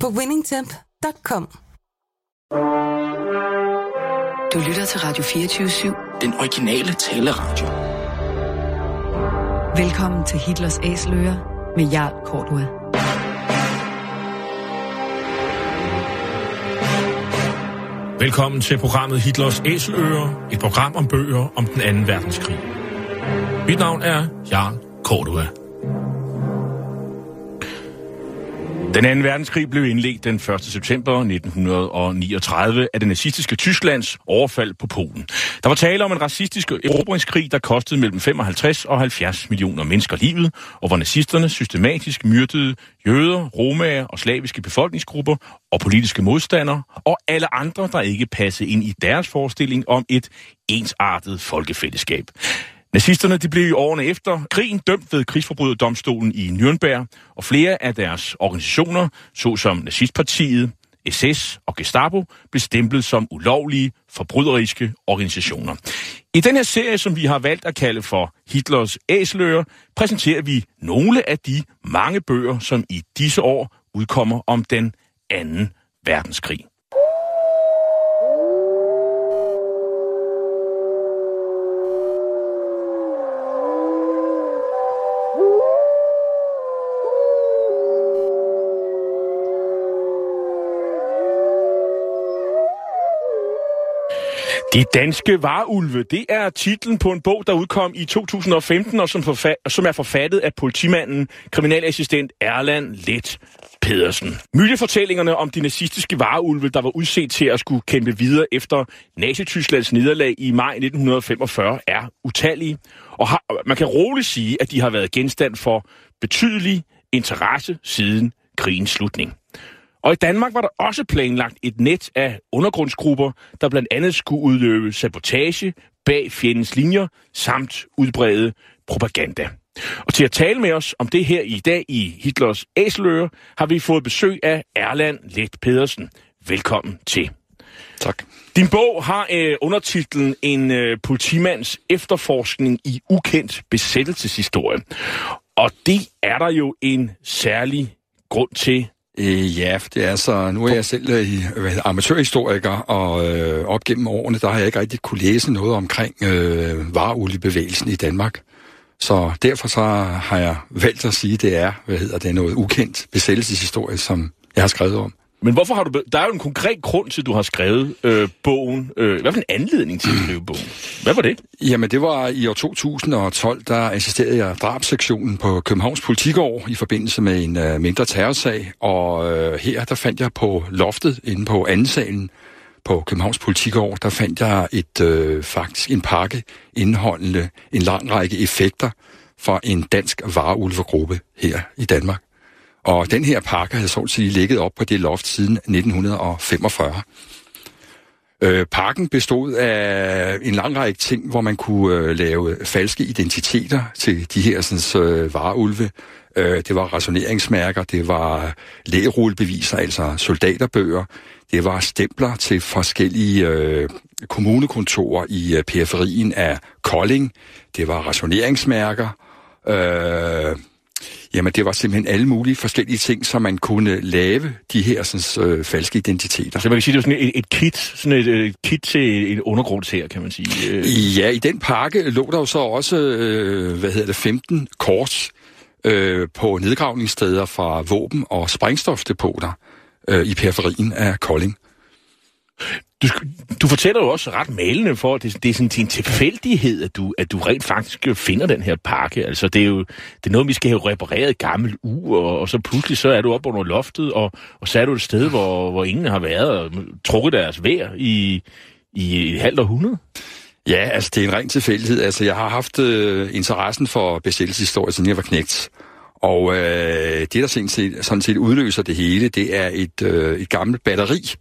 på winningtemp.com. Du lytter til Radio 24 /7. Den originale taleradio. Velkommen til Hitlers Æseløer med Jarl Kortua. Velkommen til programmet Hitlers Æseløer, et program om bøger om den anden verdenskrig. Mit navn er Jarl Kortua. Den anden verdenskrig blev indledt den 1. september 1939 af det nazistiske Tysklands overfald på Polen. Der var tale om en racistisk erobringskrig, der kostede mellem 55 og 70 millioner mennesker livet, og hvor nazisterne systematisk myrdede jøder, romager og slaviske befolkningsgrupper og politiske modstandere, og alle andre, der ikke passede ind i deres forestilling om et ensartet folkefællesskab. Nazisterne de blev i årene efter krigen dømt ved krigsforbryderdomstolen i Nürnberg, og flere af deres organisationer, såsom nazistpartiet, SS og Gestapo, blev stemplet som ulovlige, forbryderiske organisationer. I den her serie, som vi har valgt at kalde for Hitlers æsler, præsenterer vi nogle af de mange bøger, som i disse år udkommer om den anden verdenskrig. De danske varulve, det er titlen på en bog, der udkom i 2015, og som, forfa- som er forfattet af politimanden, kriminalassistent Erland Let Pedersen. Mytefortællingerne om de nazistiske varulve, der var udset til at skulle kæmpe videre efter Nazi-Tysklands nederlag i maj 1945, er utallige. Og har, man kan roligt sige, at de har været genstand for betydelig interesse siden krigens slutning. Og i Danmark var der også planlagt et net af undergrundsgrupper, der blandt andet skulle udløbe sabotage bag fjendens linjer samt udbrede propaganda. Og til at tale med os om det her i dag i Hitlers Æseløre, har vi fået besøg af Erland Let Pedersen. Velkommen til. Tak. Din bog har øh, undertitlen En øh, politimands efterforskning i ukendt besættelseshistorie. Og det er der jo en særlig grund til, Øh, ja, det er så, nu er jeg selv øh, hvad hedder, amatørhistoriker, og øh, op gennem årene, der har jeg ikke rigtig kunne læse noget omkring øh, vareoliebevægelsen i Danmark. Så derfor så har jeg valgt at sige, at det er, hvad hedder det, noget ukendt besættelseshistorie, som jeg har skrevet om. Men hvorfor har du... Der er jo en konkret grund til, at du har skrevet øh, bogen. Øh, hvad for en anledning til at skrive bogen? Hvad var det? Jamen, det var i år 2012, der assisterede jeg drabsektionen på Københavns Politikår i forbindelse med en øh, mindre terrorsag, og øh, her der fandt jeg på loftet inde på anden salen på Københavns Politikår, der fandt jeg et øh, faktisk en pakke indeholdende en lang række effekter fra en dansk vareulvegruppe her i Danmark. Og den her pakke havde så at sige ligget op på det loft siden 1945. Øh, pakken bestod af en lang række ting, hvor man kunne øh, lave falske identiteter til de her sådan, øh, vareulve. Øh, det var rationeringsmærker, det var lægerullebeviser, altså soldaterbøger, det var stempler til forskellige øh, kommunekontorer i øh, periferien af Kolding, det var rationeringsmærker, øh, Jamen, det var simpelthen alle mulige forskellige ting, så man kunne lave de her sådan, øh, falske identiteter. Så man kan sige, det var sådan et, et kit, sådan et, et kit til en undergrund her, kan man sige. Øh, Ja, i den pakke lå der jo så også, øh, hvad hedder det, 15 kors øh, på nedgravningssteder fra våben- og sprængstofdepoter øh, i periferien af Kolding. Du, du fortæller jo også ret malende for, at det, det er sådan til en tilfældighed, at du, at du rent faktisk finder den her pakke. Altså, det er jo det er noget, vi skal have repareret et gammelt ur, og, og så pludselig så er du oppe under loftet, og, og så er du et sted, hvor, hvor ingen har været og trukket deres vejr i, i et halvt århundrede. Ja, altså det er en ren tilfældighed. Altså jeg har haft øh, interessen for besættelseshistorie, siden jeg var knægt. Og øh, det, der sådan set, sådan set udløser det hele, det er et, øh, et gammelt batteri.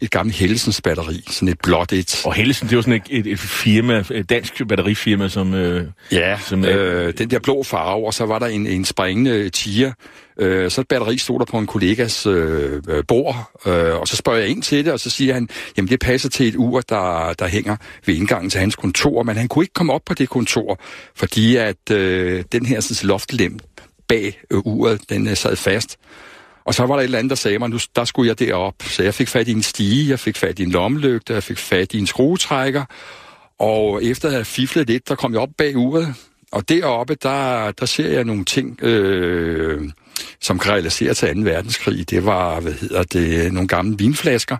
Et gammelt Helsens batteri. Sådan et blåt et. Og Helsen, det er jo sådan et, et, et firma, et dansk batterifirma, som... Øh, Ja, som, øh, den der blå farve, og så var der en, en springende tiger. Øh, så et batteri stod der på en kollegas øh, øh, bord, øh, og så spørger jeg ind til det, og så siger han, jamen det passer til et ur, der, der hænger ved indgangen til hans kontor, men han kunne ikke komme op på det kontor, fordi at øh, den her sådan, loftlem bag øh, uret, den øh, sad fast. Og så var der et eller andet, der sagde mig, nu, der skulle jeg derop. Så jeg fik fat i en stige, jeg fik fat i en lommelygte, jeg fik fat i en skruetrækker, og efter at have fiflet lidt, der kom jeg op bag uret, og deroppe, der, der ser jeg nogle ting, øh, som kan relatere til 2. verdenskrig. Det var, hvad hedder det, nogle gamle vinflasker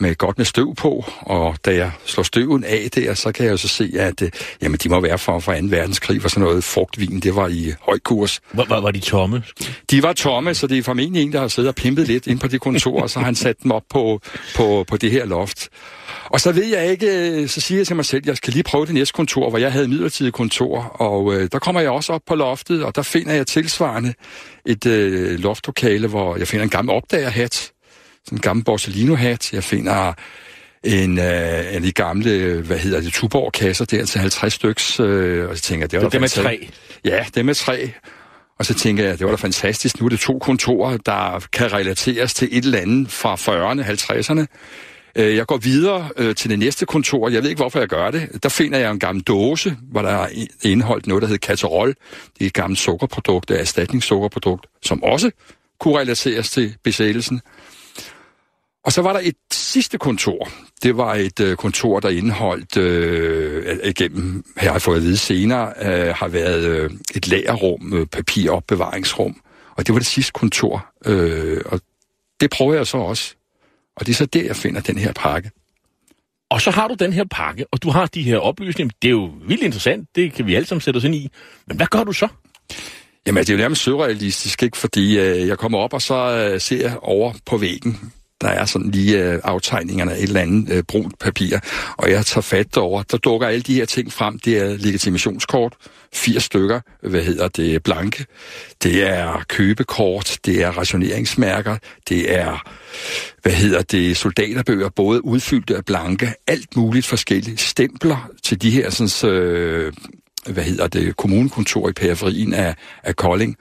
med godt med støv på, og da jeg slår støven af der, så kan jeg jo så se, at øh, jamen, de må være fra, fra 2. verdenskrig, for sådan noget frugtvin, det var i høj kurs. var, var, var de tomme? De var tomme, så det er formentlig en, der har siddet og pimpet lidt ind på det kontor, og så har han sat dem op på, på, på det her loft. Og så ved jeg ikke, øh, så siger jeg til mig selv, jeg skal lige prøve det næste kontor, hvor jeg havde midlertidigt kontor, og øh, der kommer jeg også op på loftet, og der finder jeg tilsvarende et øh, loftlokale, hvor jeg finder en gammel opdagerhat, sådan en gammel Borsellino-hat, jeg finder en øh, af de gamle, hvad hedder det, Tuborg-kasser der til 50 styks, øh, og så tænker jeg, det var da Det med tre. Ja, det med tre. Og så tænker jeg, det var da fantastisk. Nu er det to kontorer, der kan relateres til et eller andet fra 40'erne, 50'erne. Øh, Jeg går videre øh, til det næste kontor. Jeg ved ikke, hvorfor jeg gør det. Der finder jeg en gammel dåse, hvor der er indeholdt noget, der hedder Caterol. Det er et gammelt sukkerprodukt, et erstatningssukkerprodukt, som også kunne relateres til besættelsen. Og så var der et sidste kontor. Det var et øh, kontor, der indeholdt, øh, igennem, her har jeg fået at vide senere, øh, har været øh, et lagerrum, øh, papiropbevaringsrum. Og det var det sidste kontor. Øh, og det prøver jeg så også. Og det er så der, jeg finder den her pakke. Og så har du den her pakke, og du har de her oplysninger. Det er jo vildt interessant. Det kan vi alle sammen sætte os ind i. Men hvad gør du så? Jamen, det er jo nærmest surrealistisk, ikke? Fordi øh, jeg kommer op, og så øh, ser jeg over på væggen. Der er sådan lige øh, aftegningerne af et eller andet øh, brunt papir, og jeg tager fat derover. Der dukker alle de her ting frem. Det er legitimationskort, fire stykker, hvad hedder det, blanke. Det er købekort, det er rationeringsmærker, det er, hvad hedder det, soldaterbøger, både udfyldte og blanke, alt muligt forskellige Stempler til de her sådan, øh, hvad hedder det, kommunekontor i periferien af, af Kolding.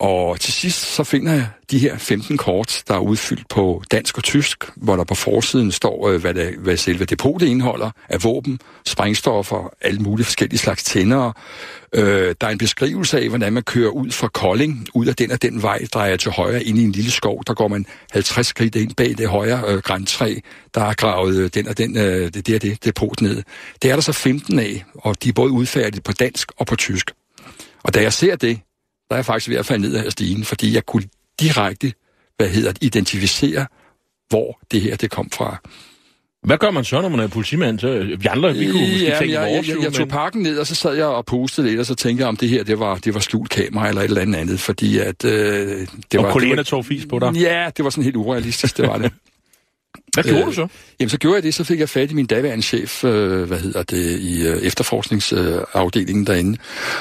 Og til sidst så finder jeg de her 15 kort, der er udfyldt på dansk og tysk, hvor der på forsiden står, øh, hvad, det, hvad selve depotet indeholder af våben, sprængstoffer, alle mulige forskellige slags tændere. Øh, der er en beskrivelse af, hvordan man kører ud fra Kolding, ud af den og den vej, drejer til højre ind i en lille skov. Der går man 50 skridt ind bag det højre øh, græntræ, der er gravet øh, den og den, øh, det der det depot ned. Det er der så 15 af, og de er både udfærdigt på dansk og på tysk. Og da jeg ser det, der er jeg faktisk ved at falde ned af stigen, fordi jeg kunne direkte, hvad hedder det, identificere, hvor det her det kom fra. Hvad gør man så, når man er politimand? Så, vi andre, vi kunne måske ja, tænke jeg, vores, jeg, jeg, jeg tog pakken ned, og så sad jeg og pustede lidt, og så tænkte jeg, om det her det var, det var skjult kamera eller et eller andet andet, fordi at... Øh, det Og var, kollegerne tog fis på dig. Ja, det var sådan helt urealistisk, det var det. Hvad gjorde Øh, du så? Jamen, så gjorde jeg det, så fik jeg fat i min daværende chef, øh, hvad hedder det, i øh, efterforskningsafdelingen derinde.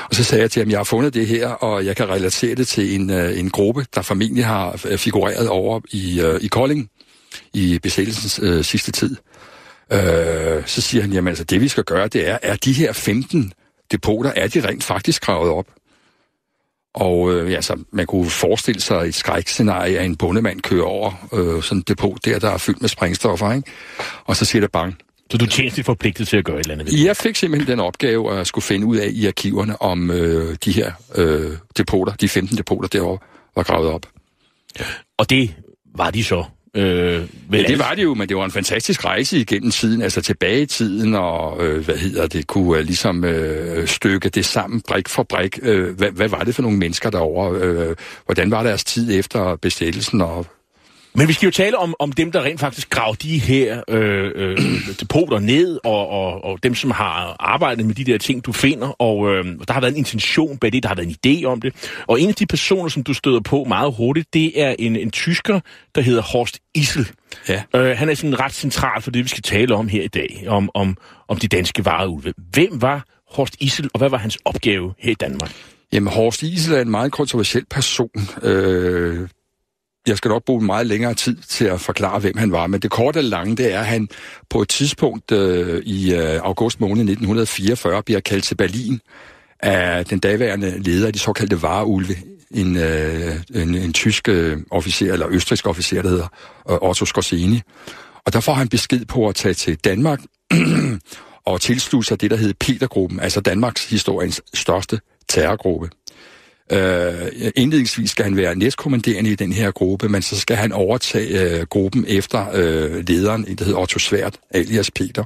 Og så sagde jeg til ham, jeg har fundet det her, og jeg kan relatere det til en, øh, en gruppe, der formentlig har øh, figureret over i, øh, i Kolding i besættelsens øh, sidste tid. Øh, så siger han, jamen altså, det vi skal gøre, det er, er de her 15 depoter, er de rent faktisk gravet op? Og øh, altså, man kunne forestille sig et skrækscenarie, at en bondemand kører over øh, sådan et depot der, der er fyldt med sprængstoffer, ikke? Og så siger det bang. Så du tjenestligt forpligtet til at gøre et eller andet. Jeg fik simpelthen den opgave at skulle finde ud af i arkiverne, om øh, de her øh, depoter, de 15 depoter derovre, var gravet op. Og det var de så. Øh, vel Ja, det var det jo, men det var en fantastisk rejse igennem tiden, altså tilbage i tiden, og øh, hvad hedder det, kunne øh, ligesom øh, stykke det sammen brik for brik. Øh, hvad, hvad var det for nogle mennesker derovre? Øh, hvordan var deres tid efter besættelsen? Og, Men vi skal jo tale om, om dem, der rent faktisk graver de her øh, øh, depoter ned, og, og, og dem, som har arbejdet med de der ting, du finder. Og øh, der har været en intention bag det, der har været en idé om det. Og en af de personer, som du støder på meget hurtigt, det er en, en tysker, der hedder Horst Issel. ja. Øh, han er sådan ret central for det, vi skal tale om her i dag, om, om, om de danske vareulve. Hvem var Horst Issel, og hvad var hans opgave her i Danmark? Jamen, Horst Isel er en meget kontroversiel person. Øh, jeg skal nok bruge meget længere tid til at forklare, hvem han var, men det korte og lange, det er, at han på et tidspunkt øh, i øh, august måned 1944 bliver kaldt til Berlin af den daværende leder af de såkaldte vareulve, en, øh, en, en tysk øh, officer, eller østrisk officer, der hedder øh, Otto Skorseni. Og der får han besked på at tage til Danmark og tilslutte sig det, der hedder Petergruppen, altså Danmarks historiens største terrorgruppe. Øh, indledningsvis skal han være næstkommanderende i den her gruppe, men så skal han overtage øh, gruppen efter øh, lederen, der hedder Otto Svært, alias Peter.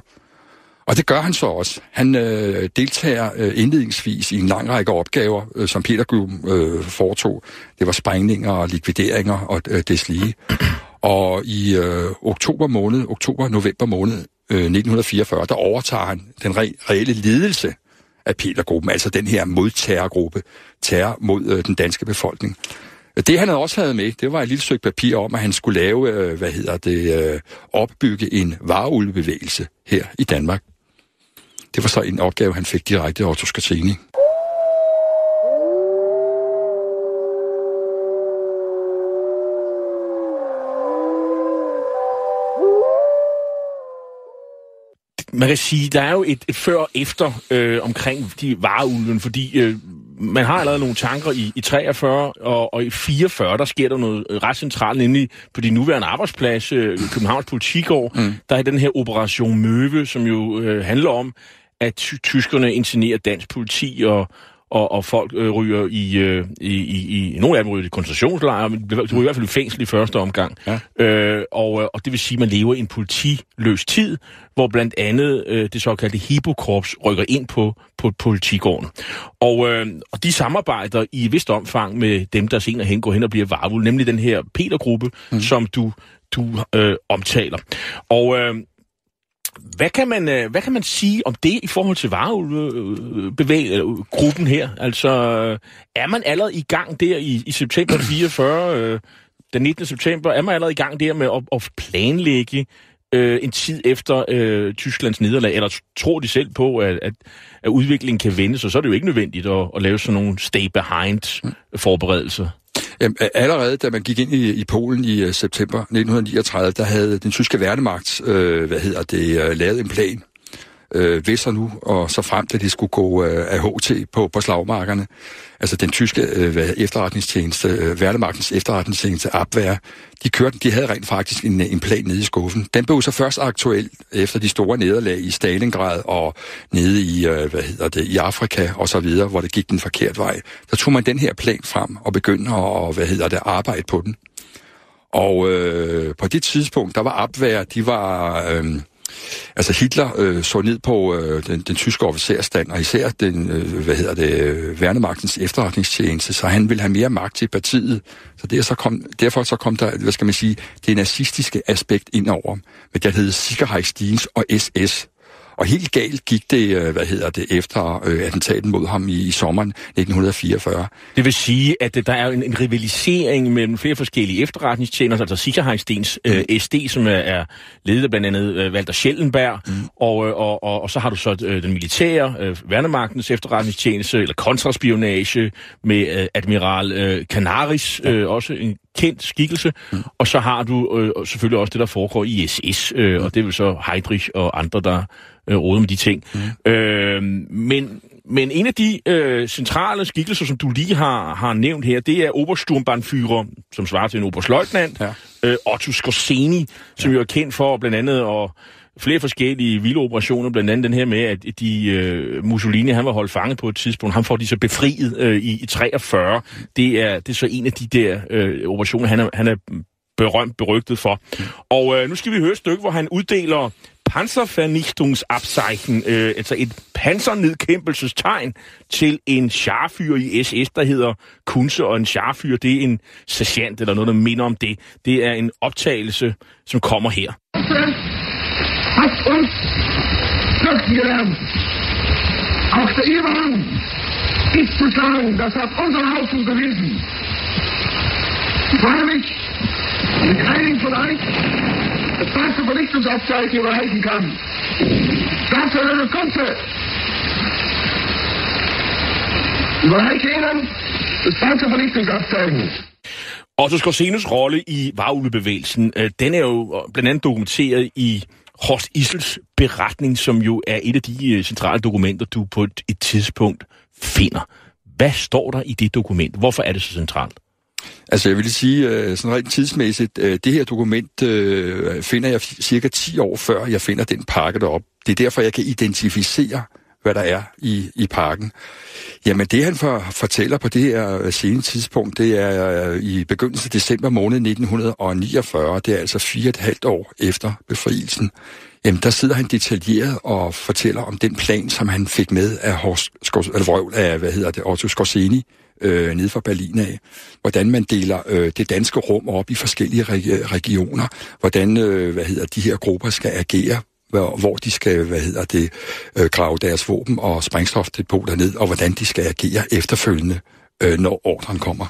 Og det gør han så også. Han øh, deltager øh, indledningsvis i en lang række opgaver, øh, som Peter Gruppen øh, foretog. Det var sprængninger og likvideringer og øh, deslige. Og i øh, oktober måned, oktober-november måned øh, 1944, der overtager han den re- reelle ledelse af Petergruppen, altså den her modtagergruppe, terror mod øh, den danske befolkning. Det han havde også havde med, det var et lille stykke papir om, at han skulle lave, øh, hvad hedder det, øh, opbygge en vareulvebevægelse her i Danmark. Det var så en opgave, han fik direkte af Otto Skatini. man kan sige, der er jo et, et før og efter øh, omkring de vareulven, fordi øh, man har allerede nogle tanker i, i 43 og, og i 44, der sker der noget ret centralt, nemlig på de nuværende arbejdsplads, øh, Københavns Politikår, mm. der er den her Operation Møve, som jo øh, handler om, at ty- tyskerne insinerer dansk politi og, og, og folk øh, ryger i, øh, i, i, i... Nogle af dem ryger i koncentrationslejre, men de ryger i hvert fald i fængsel i første omgang. Ja. Øh, og, øh, og det vil sige, at man lever i en politiløs tid, hvor blandt andet øh, det såkaldte Hibokorps rykker ind på, på politigården. Og, øh, og de samarbejder i et vist omfang med dem, der senere hen går hen og bliver varvul, nemlig den her Peter-gruppe, mm. som du, du øh, omtaler. Og... Øh, hvad kan, man, øh, hvad kan man sige om det i forhold til varebevægelsen her? Altså, er man allerede i gang der i, i september 44, øh, den 19. september, er man allerede i gang der med at, at planlægge øh, en tid efter øh, Tysklands nederlag, eller tror de selv på, at, at, at udviklingen kan vende, så så er det jo ikke nødvendigt at, at lave sådan nogle stay-behind-forberedelser? Øhm, Jamen, allerede da man gik ind i, i Polen i uh, september 1939, der havde den tyske værnemagt, øh, hvad hedder det, uh, lavet en plan, øh, hvis og nu, og så frem til det skulle gå øh, af HT på, på slagmarkerne. Altså den tyske øh, efterretningstjeneste, øh, værnemagtens efterretningstjeneste, Abwehr, de, kørte, de havde rent faktisk en, en plan nede i skuffen. Den blev så først aktuel efter de store nederlag i Stalingrad og nede i, øh, hvad hedder det, i Afrika og så videre, hvor det gik den forkerte vej. Så tog man den her plan frem og begyndte at, hvad hedder det, arbejde på den. Og øh, på det tidspunkt, der var Abwehr, de var... Øh, Altså Hitler øh, så ned på øh, den, den tyske officerstand, og især den, øh, hvad hedder det, øh, værnemagtens efterretningstjeneste, så han ville have mere magt til partiet. Så det så kom, derfor så kom der, hvad skal man sige, det nazistiske aspekt ind over, med det hedder Sicherheitsdienst og SS. Og helt galt gik det, øh, hvad hedder det, efter øh, attentaten mod ham i, i sommeren 1944. Det vil sige, at der er en, en rivalisering mellem flere forskellige efterretningstjenester, altså Sicherheitsdienst, mm. øh, SD, som er, ledet af blandt andet øh, Walter Schellenberg, mm. og, øh, og, og, og så har du så øh, den militære, øh, værnemagtens efterretningstjeneste, eller kontraspionage med øh, admiral øh, Canaris, øh, også en kendt skikkelse, mm. og så har du øh, selvfølgelig også det, der foregår i SS, øh, mm. og det er vel så Heydrich og andre, der øh, råder med de ting. Mm. Øh, men, men en af de øh, centrale skikkelser, som du lige har, har nævnt her, det er Obersturmbannführer, som svarer til en oberstløjtnant, ja. øh, Otto Skorseni, som ja. jo er kendt for blandt andet at flere forskellige vilde operationer, blandt andet den her med, at de øh, Mussolini, han var holdt fanget på et tidspunkt, han får de så befriet øh, i, i 43. Det er, det er så en af de der øh, operationer, han er, han er berømt, berygtet for. Og øh, nu skal vi høre et stykke, hvor han uddeler Panzervernichtungsabzeichen, øh, altså et pansernedkæmpelsestegn til en charfyr i SS, der hedder Kunse, og en charfyr, det er en sergeant eller noget, der minder om det. Det er en optagelse, som kommer her. Auch der Iran ist zu sagen, das hat unsere Haufen gewesen. Ich freue mich, mit einigen von euch das erste Vernichtungsabzeichen überreichen kann. Danke, Kunze! überreiche Ihnen das deutsche Vernichtungsabzeichen. Otto Skorsenes rolle i varulvebevægelsen, øh, den er jo øh, blandt andet dokumenteret i Horst Isels beretning, som jo er et af de øh, centrale dokumenter, du på et, et tidspunkt finder. Hvad står der i det dokument? Hvorfor er det så centralt? Altså jeg vil sige, øh, sådan rent tidsmæssigt, øh, det her dokument øh, finder jeg cirka 10 år før jeg finder den pakke derop. Det er derfor, jeg kan identificere, hvad der er i, i parken. Jamen det han for, fortæller på det her sene tidspunkt, det er i begyndelsen af december måned 1949, det er altså fire et halvt år efter befrielsen. Jamen der sidder han detaljeret og fortæller om den plan, som han fik med af, Horst, eller vrøvl af hvad hedder det, Otto Skorseni, øh, nede fra Berlin af. Hvordan man deler øh, det danske rum op i forskellige reg- regioner. Hvordan øh, hvad hedder, de her grupper skal agere hvor, hvor de skal, hvad hedder det, øh, grave deres våben og sprængstofdepoter ned, og hvordan de skal agere efterfølgende, øh, når ordren kommer.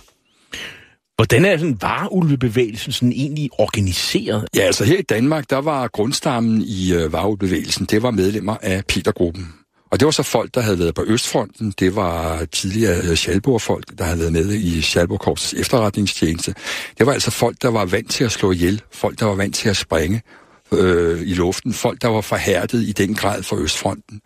Hvordan er sådan vareulvebevægelsen sådan egentlig organiseret? Ja, altså her i Danmark, der var grundstammen i øh, vareulvebevægelsen, det var medlemmer af Petergruppen. Og det var så folk, der havde været på Østfronten. Det var tidligere øh, Schalborg-folk, der havde været med i Schalborg-korpsets efterretningstjeneste. Det var altså folk, der var vant til at slå ihjel. Folk, der var vant til at springe øh, i luften. Folk, der var forhærdet i den grad for Østfronten.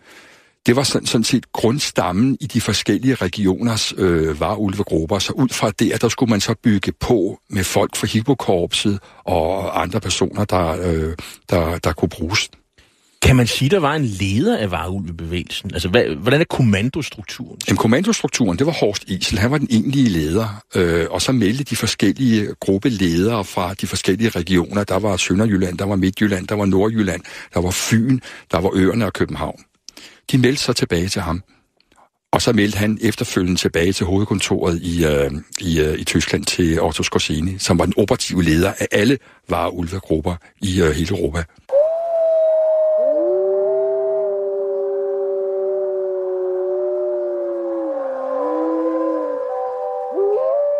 Det var sådan, sådan set grundstammen i de forskellige regioners øh, varulvegrupper. Så ud fra det, der skulle man så bygge på med folk fra Hippokorpset og andre personer, der, øh, der, der kunne bruges. Kan man sige, der var en leder af vareulvebevægelsen? Altså, hvad, hvordan er kommandostrukturen? Jamen, kommandostrukturen, det var Horst Isel. Han var den egentlige leder. Øh, og så meldte de forskellige gruppeledere fra de forskellige regioner. Der var Sønderjylland, der var Midtjylland, der var Nordjylland, der var Fyn, der var Øerne og København. De meldte sig tilbage til ham. Og så meldte han efterfølgende tilbage til hovedkontoret i, øh, i, øh, i Tyskland til Otto Skorsini, som var den operative leder af alle vareulvegrupper i øh, hele Europa.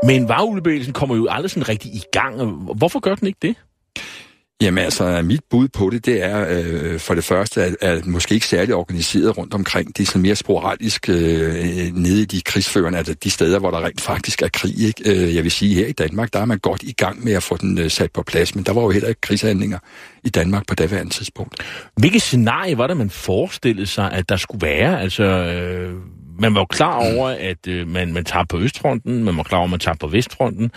Men varulvebevægelsen kommer jo aldrig sådan rigtig i gang. Hvorfor gør den ikke det? Jamen altså, mit bud på det, det er øh, for det første, at, at måske ikke særlig organiseret rundt omkring. Det er sådan mere sporadisk øh, nede i de krigsførende, altså de steder, hvor der rent faktisk er krig. Ikke? Øh, jeg vil sige, her i Danmark, der er man godt i gang med at få den øh, sat på plads, men der var jo heller ikke krigshandlinger i Danmark på daværende tidspunkt. Hvilke scenarie var det, man forestillede sig, at der skulle være? Altså... Øh man var jo klar over, at øh, man, man tager på Østfronten, man var klar over, at man tager på Vestfronten.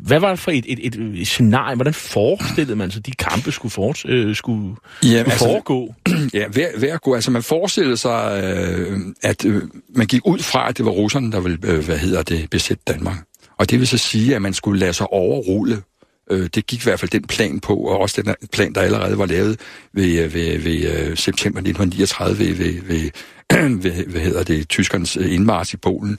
Hvad var det for et, et, et, scenarie? Hvordan forestillede man sig, at de kampe skulle, for, øh, skulle, Jamen, skulle altså, foregå? Ja, hver, hver gå. Altså man forestillede sig, øh, at øh, man gik ud fra, at det var russerne, der ville, øh, hvad hedder det, besætte Danmark. Og det vil så sige, at man skulle lade sig overrulle Øh, det gik i hvert fald den plan på, og også den plan, der allerede var lavet ved, øh, ved, ved uh, september 1939 ved, ved, ved, hvad, hvad hedder det, tyskernes øh, indmars i Polen.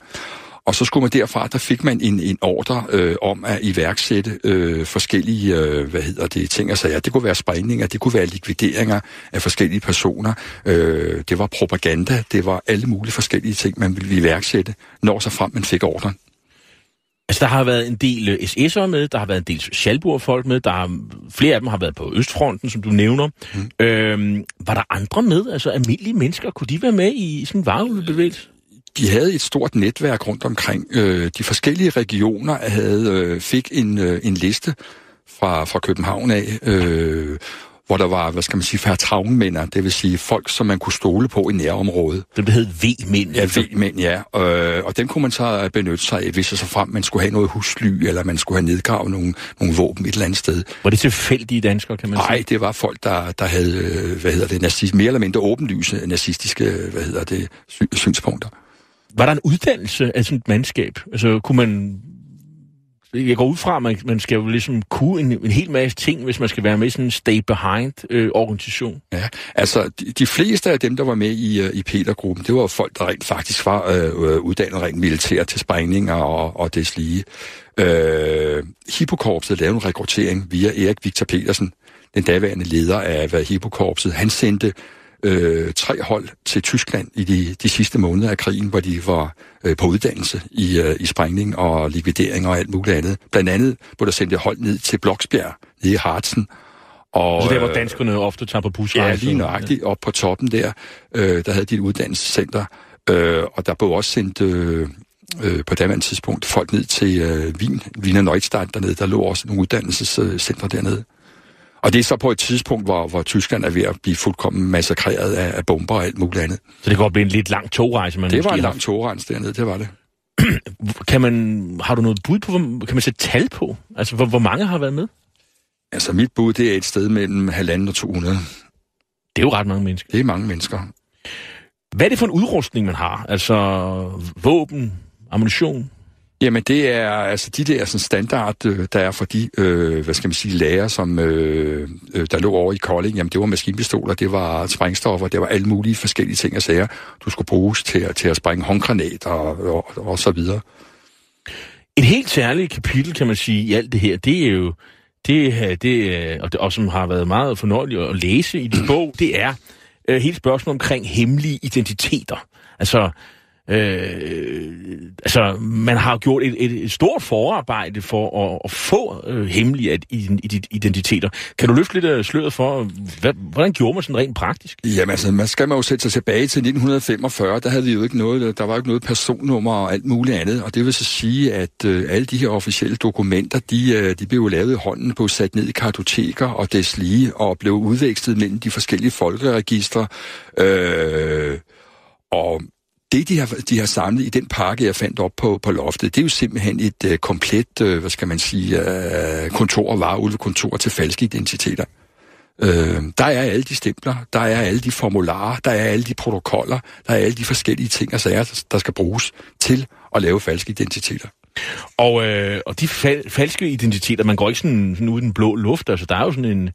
Og så skulle man derfra, der fik man en, en ordre øh, om at iværksætte øh, forskellige, øh, hvad hedder det, ting og sager. Det kunne være sprængninger, det kunne være likvideringer af forskellige personer. Øh, det var propaganda, det var alle mulige forskellige ting, man ville iværksætte, når så frem man fik ordren. Altså, der har været en del øh, SS'ere med, der har været en del Schalburg-folk med, der har, flere af dem har været på Østfronten, som du nævner. Mm. Øhm, var der andre med, altså almindelige mennesker, kunne de være med i sådan en varebevægelse? De havde et stort netværk rundt omkring. Øh, de forskellige regioner havde øh, fik en, øh, en liste fra, fra København af, øh, hvor der var, hvad skal man sige, færtravnmænder, det vil sige folk, som man kunne stole på i nærområdet. Det hed V-mænd. Ja, V-mænd, ja. Øh, og dem kunne man så benytte sig af, hvis så frem man skulle have noget husly, eller man skulle have nedgravet nogle, nogle våben et eller andet sted. Var det tilfældige danskere, kan man sige? Nej, det var folk, der, der havde, øh, hvad hedder det, nazist, mere eller mindre åbenlyse nazistiske, hvad hedder det, synspunkter. Var der en uddannelse af sådan et mandskab? Altså, kunne man jeg går ud fra, at man, man skal jo ligesom kunne en, en hel masse ting, hvis man skal være med i sådan en stay-behind-organisation. Øh, ja, altså de, de fleste af dem, der var med i, øh, i Peter-gruppen, det var folk, der rent faktisk var øh, uddannet rent militær til sprængninger og, og deslige. lige. Øh, Hippokorpset lavede en rekruttering via Erik Victor Petersen, den daværende leder af Hippokorpset. Han sendte øh, tre hold til Tyskland i de, de sidste måneder af krigen, hvor de var øh, på uddannelse i, øh, i sprængning og likvidering og alt muligt andet. Blandt andet blev der sendt et hold ned til Bloksbjerg, nede i Harzen. Og, så der, hvor øh, danskerne ofte tager på busrejse? Ja, lige nøjagtigt. Ja. Op på toppen der, øh, der havde de et uddannelsescenter. Øh, og der blev også sendt... Øh, øh, på daværende tidspunkt folk ned til øh, Wien, Wiener Neustadt dernede. Der lå også nogle uddannelsescentre dernede. Og det er så på et tidspunkt, hvor, hvor Tyskland er ved at blive fuldkommen massakreret af, af bomber og alt muligt andet. Så det kan godt blive en lidt lang togrejse, man Det var en har- lang togrejse dernede, det var det. Kan man, har du noget bud på, kan man sætte tal på? Altså, hvor, hvor mange har været med? Altså mit bud, det er et sted mellem halvanden og 200. Det er jo ret mange mennesker. Det er mange mennesker. Hvad er det for en udrustning, man har? Altså, våben, ammunition? Jamen det er altså de der sådan standard, øh, der er for de, øh, hvad skal man sige, lærer, som øh, øh, der lå over i Kolding. Jamen det var maskinpistoler, det var sprængstoffer, det var alle mulige forskellige ting og sager, du skulle bruges til, at- til at sprænge håndgranater og, og, og så videre. Et helt særligt kapitel, kan man sige, i alt det her, det er jo, det, øh, det er, og, det, og som har været meget fornøjeligt at læse i din bog, det er øh, hele spørgsmålet omkring hemmelige identiteter. Altså, øh, altså man har gjort et, et, et stort forarbejde for at, at få øh, hemmelige identiteter. Kan du løfte lidt af sløret for, hvad, hvordan gjorde man sådan rent praktisk? Jamen altså, man skal man jo sætte sig tilbage til 1945, der havde vi jo ikke noget, der var jo ikke noget personnummer og alt muligt andet, og det vil så sige, at øh, alle de her officielle dokumenter, de, øh, de blev jo lavet i hånden, på sat ned i kartoteker og deslige, og blev udvekslet mellem de forskellige folkeregistre, øh, og det, de har, de har samlet i den pakke, jeg fandt op på, på loftet, det er jo simpelthen et øh, komplet, øh, hvad skal man sige, øh, kontor, vareulvekontor til falske identiteter. Øh, der er alle de stempler, der er alle de formularer, der er alle de protokoller, der er alle de forskellige ting og sager, der skal bruges til at lave falske identiteter. Og, øh, og de fal- falske identiteter, man går ikke sådan, sådan ud i den blå luft. Altså, der er jo sådan en...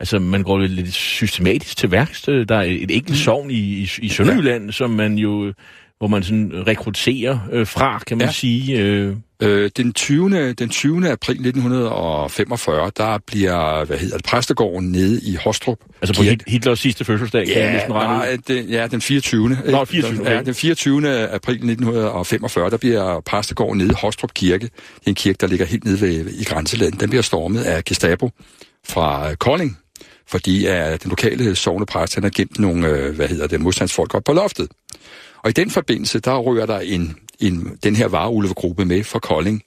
Altså, man går lidt systematisk til værks. Der er et enkelt sovn i, i, i Sønderjylland, ja. som man jo... Hvor man sådan rekrutterer øh, fra, kan man Ja. sige. Øh, Øh, den, 20. den 20. april 1945, der bliver, hvad hedder det, præstegården nede i Hostrup. altså på Kirke. Hit- Hitlers sidste fødselsdag, kan jeg Ja, næsten regne nej, det, ja, den 24. Nå, 24, okay. Ja, den 24. april 1945, der bliver præstegården nede i Hostrup Kirke. Det er en kirke, der ligger helt nede ved, i grænselandet. Den bliver stormet af Gestapo fra Kolding, fordi at den lokale sovnepræst, han har gemt nogle, uh, hvad hedder det, modstandsfolk op på loftet. Og i den forbindelse, der rører der en, en, den her vareulvegruppe med fra Kolding,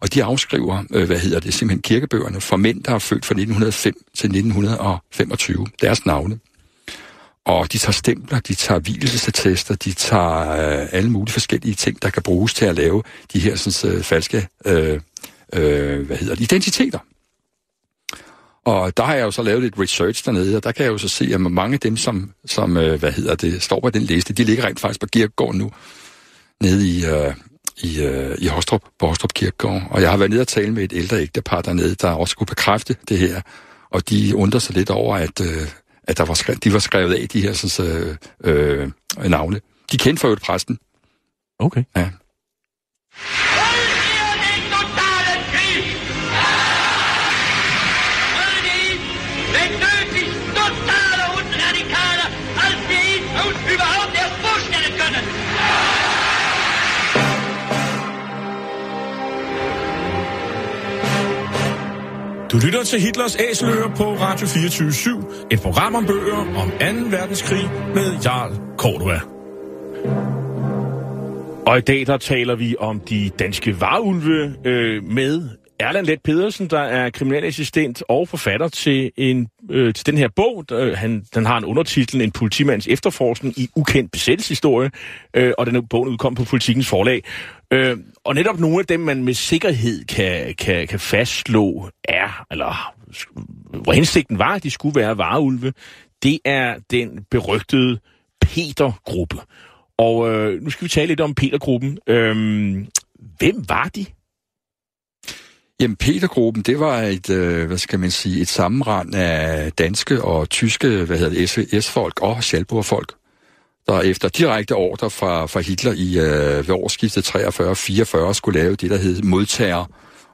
og de afskriver, øh, hvad hedder det, simpelthen kirkebøgerne for mænd, der er født fra 1905 til 1925, deres navne. Og de tager stempler, de tager hvilesattester, de tager øh, alle mulige forskellige ting, der kan bruges til at lave de her sådan, øh, falske øh, øh, hvad hedder det, identiteter. Og der har jeg jo så lavet lidt research dernede, og der kan jeg jo så se, at mange af dem, som, som øh, hvad hedder det, står på den liste, de ligger rent faktisk på kirkegården nu, nede i, øh, i, øh, i Hostrup, på Hostrup Kirkegård. Og jeg har været nede og tale med et ældre ægtepar dernede, der også kunne bekræfte det her. Og de undrer sig lidt over, at, øh, at der var skrevet, de var skrevet af, de her sådan, øh, øh, navne. De kendte for øvrigt præsten. Okay. Ja. Du lytter til Hitlers Æseløer på Radio 24-7, Et program om bøger om 2. verdenskrig med Jarl Cordua. Og i dag der taler vi om de danske varulve øh, med Erland Let Pedersen, der er kriminalassistent og forfatter til, en, øh, til den her bog. Der, øh, han, den har en undertitel, En politimands efterforskning i ukendt besættelseshistorie, øh, og den er bogen udkom på Politikens forlag. Øh, og netop nogle af dem, man med sikkerhed kan, kan, kan fastslå er, eller hvor hensigten var, at de skulle være vareulve, det er den berygtede Peter-gruppe. Og øh, nu skal vi tale lidt om Peter-gruppen. Øh, hvem var de? Jamen, Petergruppen, det var et, øh, hvad skal man sige, et sammenrend af danske og tyske, hvad hedder det, S-folk og Schalburg-folk, der efter direkte ordre fra, fra Hitler i øh, ved årsskiftet 43-44 skulle lave det, der hed modtager.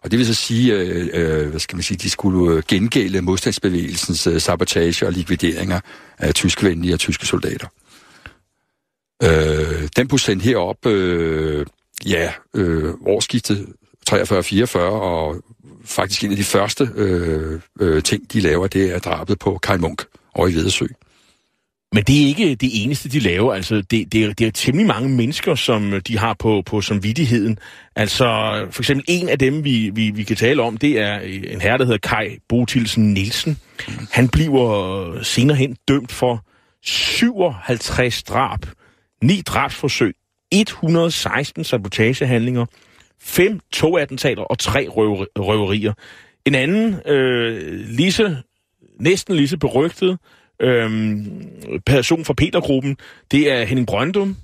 Og det vil så sige, øh, øh, hvad skal man sige, de skulle øh, gengælde modstandsbevægelsens øh, sabotage og likvideringer af tyskvenlige og tyske soldater. Øh, den blev sendt herop, øh, ja, øh, årsskiftet 43-44, og faktisk en af de første øh, øh, ting, de laver, det er drabet på Karl Munk over i Vedersø. Men det er ikke det eneste, de laver. Altså, det, det, er, det er temmelig mange mennesker, som de har på, på samvittigheden. Altså, for eksempel en af dem, vi, vi, vi kan tale om, det er en herre, der hedder Kai Botilsen Nielsen. Han bliver senere hen dømt for 57 drab, 9 drabsforsøg, 116 sabotagehandlinger, 5 togattentater og 3 røver, røverier. En anden, øh, lige så, næsten lige så berygtet, øh, person fra Petergruppen, det er Henning Brøndum.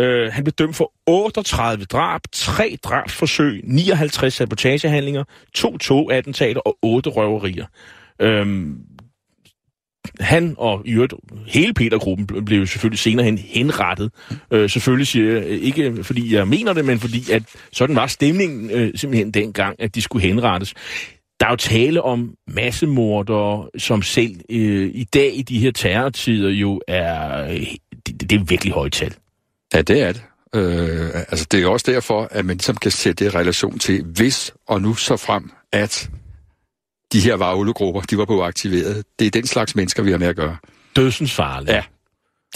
Øh, han blev dømt for 38 drab, 3 drabsforsøg, 59 sabotagehandlinger, 2 togattentater og 8 røverier. Øhm, han og i øvrigt hele Petergruppen blev selvfølgelig senere hen henrettet. Øh, selvfølgelig siger jeg øh, ikke, fordi jeg mener det, men fordi at sådan var stemningen øh, simpelthen dengang, at de skulle henrettes. Der er jo tale om massemordere, som selv øh, i dag i de her terrortider jo er... Øh, det, det er virkelig højt tal. Ja, det er det. Øh, altså, det er også derfor, at man ligesom kan sætte det i relation til, hvis og nu så frem, at de her varuldegrupper, de var på aktiveret. Det er den slags mennesker, vi har med at gøre. Dødsens farlige. Ja.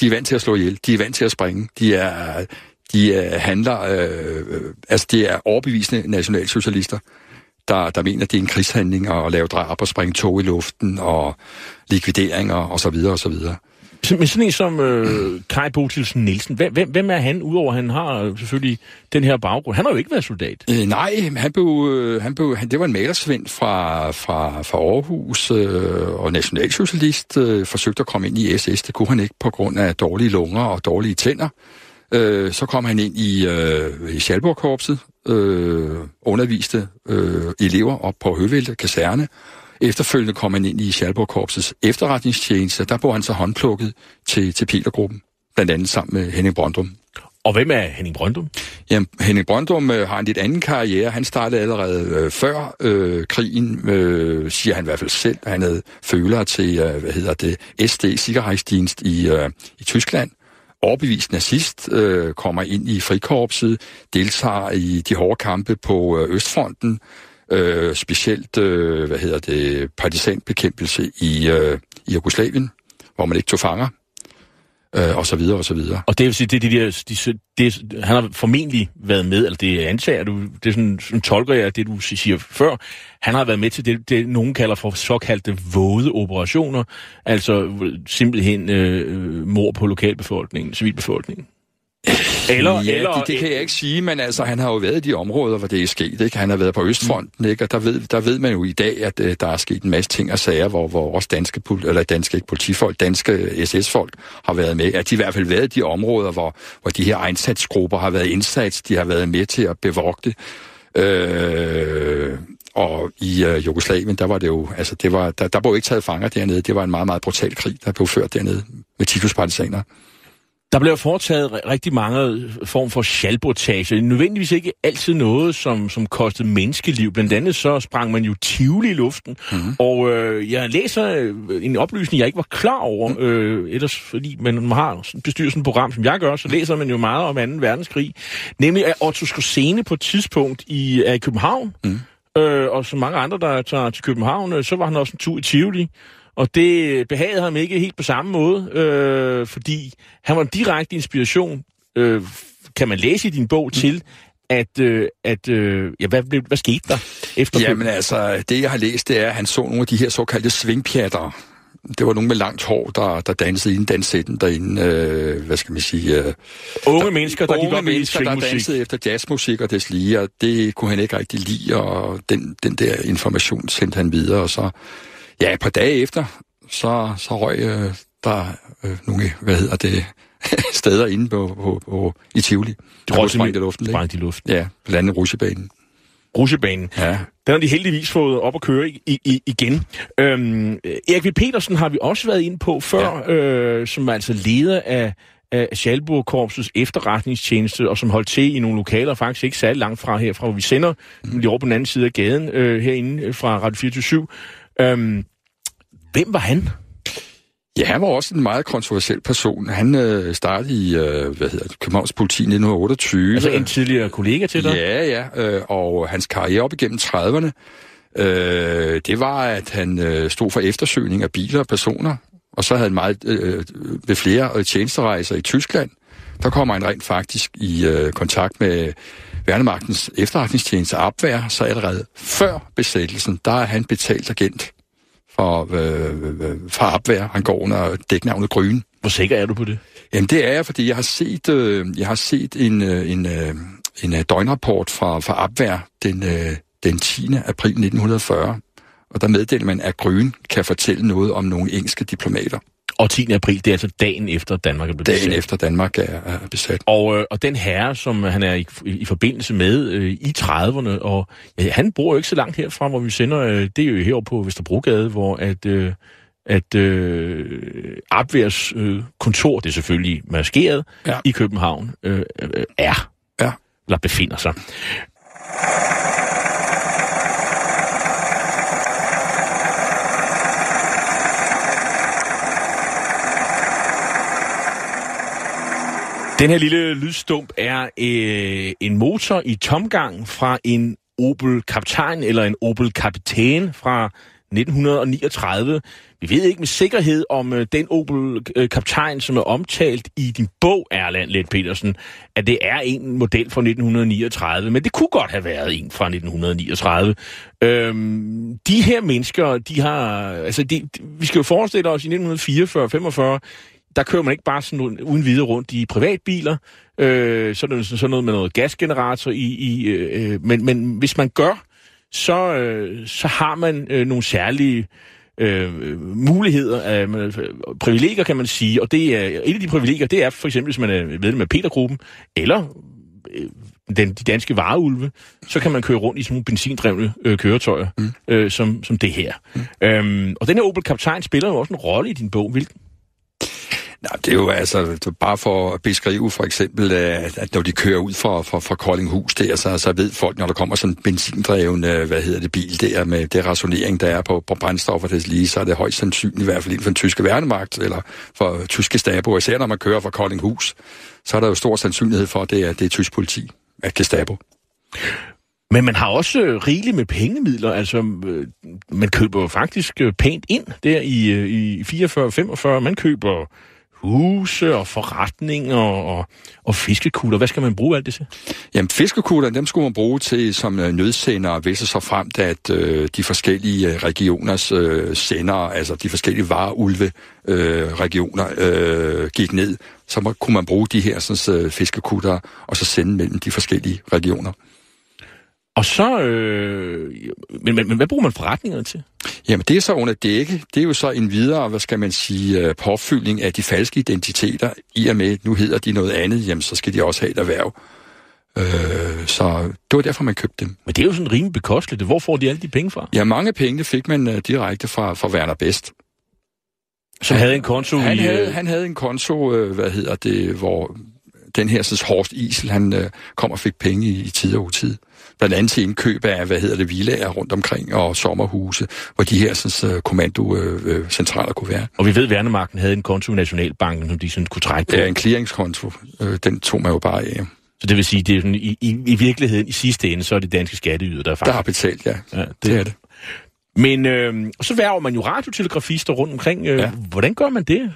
De er vant til at slå ihjel. De er vant til at springe. De er, de er handler, øh, altså de er overbevisende nationalsocialister der, der mener, det er en krigshandling at lave drab og springe tog i luften og likvideringer og så så. Men sådan en som øh, Kai Botilsen Nielsen, hvem, hvem, hvem er han, udover at han har øh, selvfølgelig den her baggrund? Han har jo ikke været soldat. Øh, nej, han blev, øh, han blev, han, det var en malersvend fra, fra, fra Aarhus øh, og nationalsocialist, øh, forsøgte at komme ind i SS. Det kunne han ikke på grund af dårlige lunger og dårlige tænder. Øh, så kom han ind i, øh, i Schalburg-korpset, øh, underviste øh, elever op på Høvelte Kaserne. Efterfølgende kom han ind i Schalburg-korpsets efterretningstjeneste. Der blev han så håndplukket til, til Petergruppen, blandt andet sammen med Henning Brøndum. Og hvem er Henning Brøndum? Jamen, Henning Brøndum øh, har en lidt anden karriere. Han startede allerede øh, før øh, krigen, øh, siger han i hvert fald selv. Han havde føler til, øh, hvad hedder det, SD, Sikkerhedsdienst i, øh, i Tyskland overbevist nazist, øh, kommer ind i frikorpset, deltager i de hårde kampe på øh, Østfronten, øh, specielt, øh, hvad hedder det, partisanbekæmpelse i, øh, i Jugoslavien, hvor man ikke tog fanger, øh, og så videre, og så videre. Og det vil sige, det, det, de, de, det, han har formentlig været med, eller det antager du, det er sådan, sådan tolker jeg det, du siger før, han har været med til det, det nogen kalder for såkaldte våde operationer, altså simpelthen øh, mor på lokalbefolkningen, civilbefolkningen. Eller, ja, eller, det, det kan jeg ikke sige, men altså, han har jo været i de områder, hvor det er sket. Ikke? Han har været på Østfronten, ikke? og der ved, der ved man jo i dag, at uh, der er sket en masse ting og sager, hvor, hvor også danske, eller danske ikke politifolk, danske SS-folk har været med. At de i hvert fald været i de områder, hvor, hvor de her indsatsgrupper har været indsats, de har været med til at bevogte. Øh, og i uh, Jugoslavien, der var det jo, altså det var, der, der blev ikke taget fanger dernede. Det var en meget, meget brutal krig, der blev ført dernede med Titus-partisaner. Der bliver foretaget rigtig mange form for sjalbotage. Nødvendigvis ikke altid noget, som, som kostede menneskeliv. Blandt andet så sprang man jo Tivoli i luften. Mm-hmm. Og øh, jeg læser øh, en oplysning, jeg ikke var klar over. Mm-hmm. Øh, ellers fordi man har bestyret sådan et program, som jeg gør, så læser man jo meget om 2. verdenskrig. Nemlig at Otto Skorsene på et tidspunkt i, er i København. Mm. Øh, og som mange andre, der tager til København, øh, så var han også en tur i Tivoli. Og det behagede ham ikke helt på samme måde, øh, fordi han var en direkte inspiration, øh, kan man læse i din bog, til, at, øh, at øh, ja, hvad, hvad, hvad skete der efter? Jamen altså, det jeg har læst, det er, at han så nogle af de her såkaldte svingpjatter. Det var nogle med langt hår, der, der dansede inden dansetten derinde, øh, hvad skal man sige... Øh, unge der, mennesker, der unge op mennesker, der dansede efter jazzmusik og deslige, og det kunne han ikke rigtig lide, og den, den der information sendte han videre, og så Ja, et par dage efter, så, så røg øh, der øh, nogle, hvad hedder det, steder inde på, på, på, i Tivoli. Det røg sprængt i luften, Sprængt i luften. Ja, blandt andet Rusjebanen. Rusjebanen. Ja. Den har de heldigvis fået op at køre i, i, igen. Øhm, Erik V. Petersen har vi også været inde på før, ja. øh, som er altså leder af, af Schalburg-korpsets efterretningstjeneste, og som holdt til i nogle lokaler, faktisk ikke særlig langt fra herfra, hvor vi sender, mm. lige over på den anden side af gaden, øh, herinde fra Radio 24 Øhm, hvem var han? Ja, han var også en meget kontroversiel person. Han øh, startede i øh, hvad hedder det, Københavns Politi i 1928. Altså en tidligere kollega til dig? Ja, ja. Øh, og hans karriere op igennem 30'erne, øh, det var, at han øh, stod for eftersøgning af biler og personer. Og så havde han meget øh, ved flere øh, tjenesterejser i Tyskland. Der kommer han rent faktisk i øh, kontakt med Værnemagtens efterretningstjeneste Abwehr, så allerede før besættelsen, der er han betalt agent for, øh, for Abwehr. Han går under dæknavnet Grøn. Hvor sikker er du på det? Jamen det er jeg, fordi jeg har set, øh, jeg har set en, øh, en, øh, en øh, døgnrapport fra, fra Abwehr den, øh, den 10. april 1940, og der meddeler man, at Grøn kan fortælle noget om nogle engelske diplomater. Og 10. april, det er altså dagen efter Danmark er blevet Dagen besat. efter Danmark er, er besat. Og, øh, og den herre, som han er i, i, i forbindelse med øh, i 30'erne, og ja, han bor jo ikke så langt herfra, hvor vi sender, øh, det er jo herovre på Vesterbrogade, hvor at, øh, at øh, Abværs øh, kontor, det er selvfølgelig maskeret, ja. i København, øh, øh, er, Ja. eller befinder sig. Den her lille lydstump er øh, en motor i tomgang fra en Opel Kaptajn eller en Opel Kapitän fra 1939. Vi ved ikke med sikkerhed, om øh, den Opel øh, Kaptajn, som er omtalt i din bog, Erland Lent Petersen, at det er en model fra 1939, men det kunne godt have været en fra 1939. Øhm, de her mennesker, de har... Altså, de, de, vi skal jo forestille os i 1944-45, der kører man ikke bare sådan uden- videre rundt i privatbiler. Øh, så det sådan noget med noget gasgenerator i... i øh, men, men hvis man gør, så, øh, så har man øh, nogle særlige øh, muligheder, øh, privilegier kan man sige, og det er, et af de privilegier, det er for eksempel, hvis man er medlem af Petergruppen, eller øh, den, de danske vareulve, så kan man køre rundt i sådan nogle benzindrevne øh, køretøjer, mm. øh, som, som det her. Mm. Øhm, og den her Opel Kaptajn spiller jo også en rolle i din bog. Hvilken? Nej, det er jo altså bare for at beskrive for eksempel, øh, at, når de kører ud fra, fra, fra Koldinghus der, så, så ved folk, når der kommer sådan en benzindreven, øh, hvad hedder det, bil der, med det rationering, der er på, på brændstoffer, det lige, så er det højst sandsynligt, i hvert fald inden for den tyske værnemagt, eller for tyske stabo. især når man kører fra Koldinghus, så er der jo stor sandsynlighed for, at det er, det er tysk politi, at Gestapo. Men man har også øh, rigeligt med pengemidler. Altså, man køber faktisk pænt ind der i, i 44-45. Man køber huse og forretninger og, og fiskekutter. Hvad skal man bruge alt det til? Jamen, fiskekutter, dem skulle man bruge til som øh, nødsender, hvis det så fremt, at øh, de forskellige øh, regioners øh, sender, altså de forskellige vareulve øh, regioner øh, gik ned, så må, kunne man bruge de her sådan, øh, fiskekutter og så sende mellem de forskellige regioner. Og så... Øh, men, men, men hvad bruger man forretningerne til? Jamen, det er så under dække. Det er jo så en videre, hvad skal man sige, øh, påfyldning af de falske identiteter. I og med, nu hedder de noget andet, jamen, så skal de også have et erhverv. Øh, så det var derfor, man købte dem. Men det er jo sådan rimelig bekosteligt. Hvor får de alle de penge fra? Ja, mange penge fik man uh, direkte fra, fra Werner Best. Som havde en konto han i... Havde, øh, han havde en konto, øh, hvad hedder det, hvor den her sådan, Horst Isel, han øh, kom og fik penge i, i tid og utid. Blandt andet til indkøb af, hvad hedder det, villager rundt omkring og sommerhuse, hvor de her sådan, øh, kommandocentraler øh, centraler kunne være. Og vi ved, at Værnemagten havde en konto i Nationalbanken, som de sådan kunne trække på. Ja, en clearingskonto, øh, den tog man jo bare af. Så det vil sige, det er sådan, i, i, i virkeligheden, i sidste ende, så er det danske skatteyder, der er Der faktisk... har betalt, ja. Ja, det, Det er det. Men øh, og så værver man jo radiotelegrafister rundt omkring. Øh. Ja. Hvordan gør man det?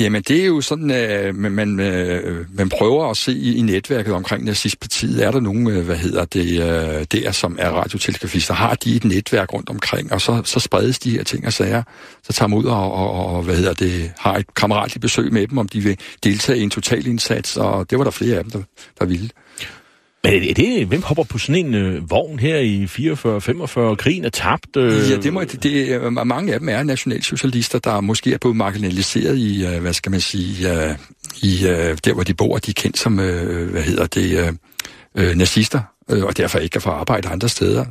Jamen, det er jo sådan, øh, at man, øh, man, prøver at se i, netværket omkring nazistpartiet. Er der nogen, øh, hvad hedder det, der, som er radiotelegrafister? Har de et netværk rundt omkring? Og så, så spredes de her ting og sager. Så tager man ud og, og, og hvad hedder det, har et kammeratligt besøg med dem, om de vil deltage i en total indsats. Og det var der flere af dem, der, der ville. Men er det, hvem hopper på sådan en øh, vogn her i 44-45? Krigen er tabt. Øh, Ja, det, må, det, det, er- mange af dem er nationalsocialister, der måske er blevet marginaliseret i, øh, hvad skal man sige, øh, i øh, der, hvor de bor. De er kendt som, øh, hvad hedder det, øh, øh, nazister, øh, og derfor ikke kan få arbejde andre steder.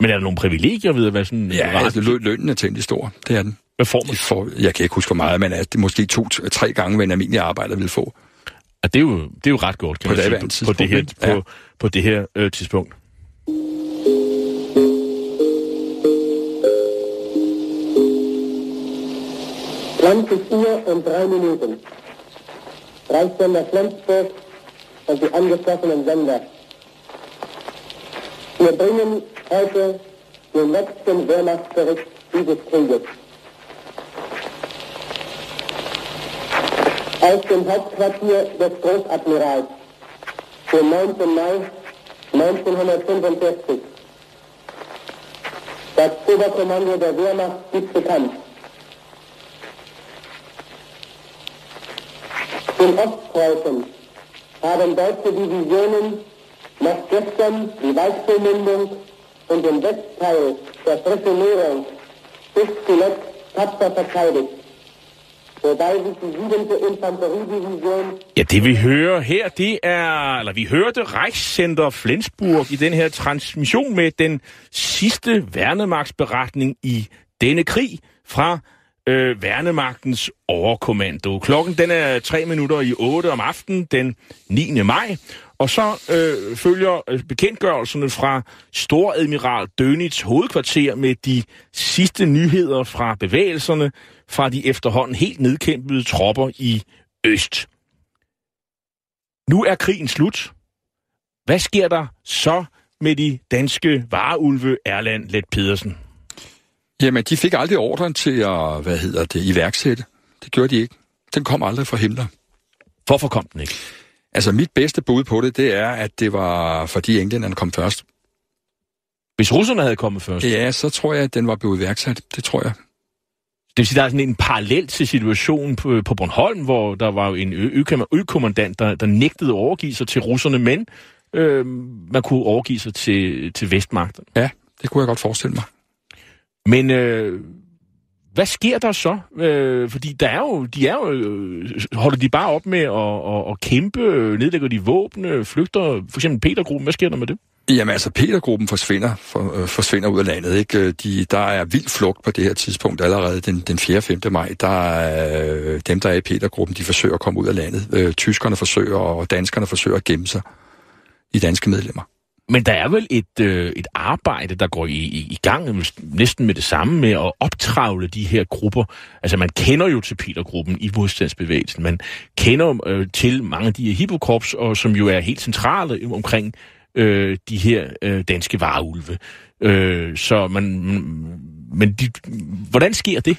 Men er der nogle privilegier ved at være sådan en Ja, radio? altså, lø- lønnen er temmelig stor, det er den. Hvad får man? Får, jeg kan ikke huske, hvor meget, men at det er måske to-tre gange, hvad en almindelig arbejder vil få. Ja, det, er jo, det er jo ret godt, kan På man sige, på, på det her, tidspunkt, ikke? Ja. på, på det her øh, tidspunkt. Uhr und drei Minuten. Reichssender Flensburg und die angeschlossenen Sender. Wir bringen heute den letzten Wehrmachtsbericht dieses Krieges. Aus dem Hauptquartier des Großadmirals den 9. Mai 1945. Das Oberkommando der Wehrmacht ist bekannt. In Ostpreußen haben deutsche Divisionen noch gestern die Weichselmündung und den Westteil der Fressenierung bis zuletzt tapfer verteidigt. Ja, det vi hører her, det er, eller vi hørte Reichscenter Flensburg i den her transmission med den sidste værnemagtsberetning i denne krig fra øh, værnemagtens overkommando. Klokken den er tre minutter i 8 om aftenen den 9. maj, og så øh, følger øh, bekendtgørelserne fra Storadmiral Dönitz hovedkvarter med de sidste nyheder fra bevægelserne fra de efterhånden helt nedkæmpede tropper i Øst. Nu er krigen slut. Hvad sker der så med de danske vareulve Erland Let Pedersen? Jamen, de fik aldrig ordren til at, hvad hedder det, iværksætte. Det gjorde de ikke. Den kom aldrig fra himler. Hvorfor kom den ikke? Altså, mit bedste bud på det, det er, at det var, fordi englænderne kom først. Hvis russerne havde kommet først? Ja, så tror jeg, at den var blevet iværksat. Det tror jeg. Det vil sige, der er sådan en parallel til situationen på, på Bornholm, hvor der var en økommandant, der, der nægtede at overgive sig til russerne, men øh, man kunne overgive sig til, til vestmagten. Ja, det kunne jeg godt forestille mig. Men øh, hvad sker der så? Øh, fordi der er jo, de er jo, øh, holder de bare op med at, at, at kæmpe, øh, nedlægger de våben, øh, flygter for eksempel Petergruppen, hvad sker der med det? Jamen altså, Petergruppen forsvinder, for, øh, forsvinder ud af landet. Ikke? Øh, de, der er vild flugt på det her tidspunkt allerede den, den 4. og 5. maj. Der er, øh, dem, der er i Petergruppen, de forsøger at komme ud af landet. Øh, tyskerne forsøger, og danskerne forsøger at gemme sig. i danske medlemmer. Men der er vel et, øh, et arbejde, der går i, i, i gang næsten med det samme med at optravle de her grupper. Altså man kender jo til Petergruppen i modstandsbevægelsen. Man kender øh, til mange af de her hippokorps, og som jo er helt centrale omkring øh, de her øh, danske vareulve. Øh, så man, men de, hvordan sker det?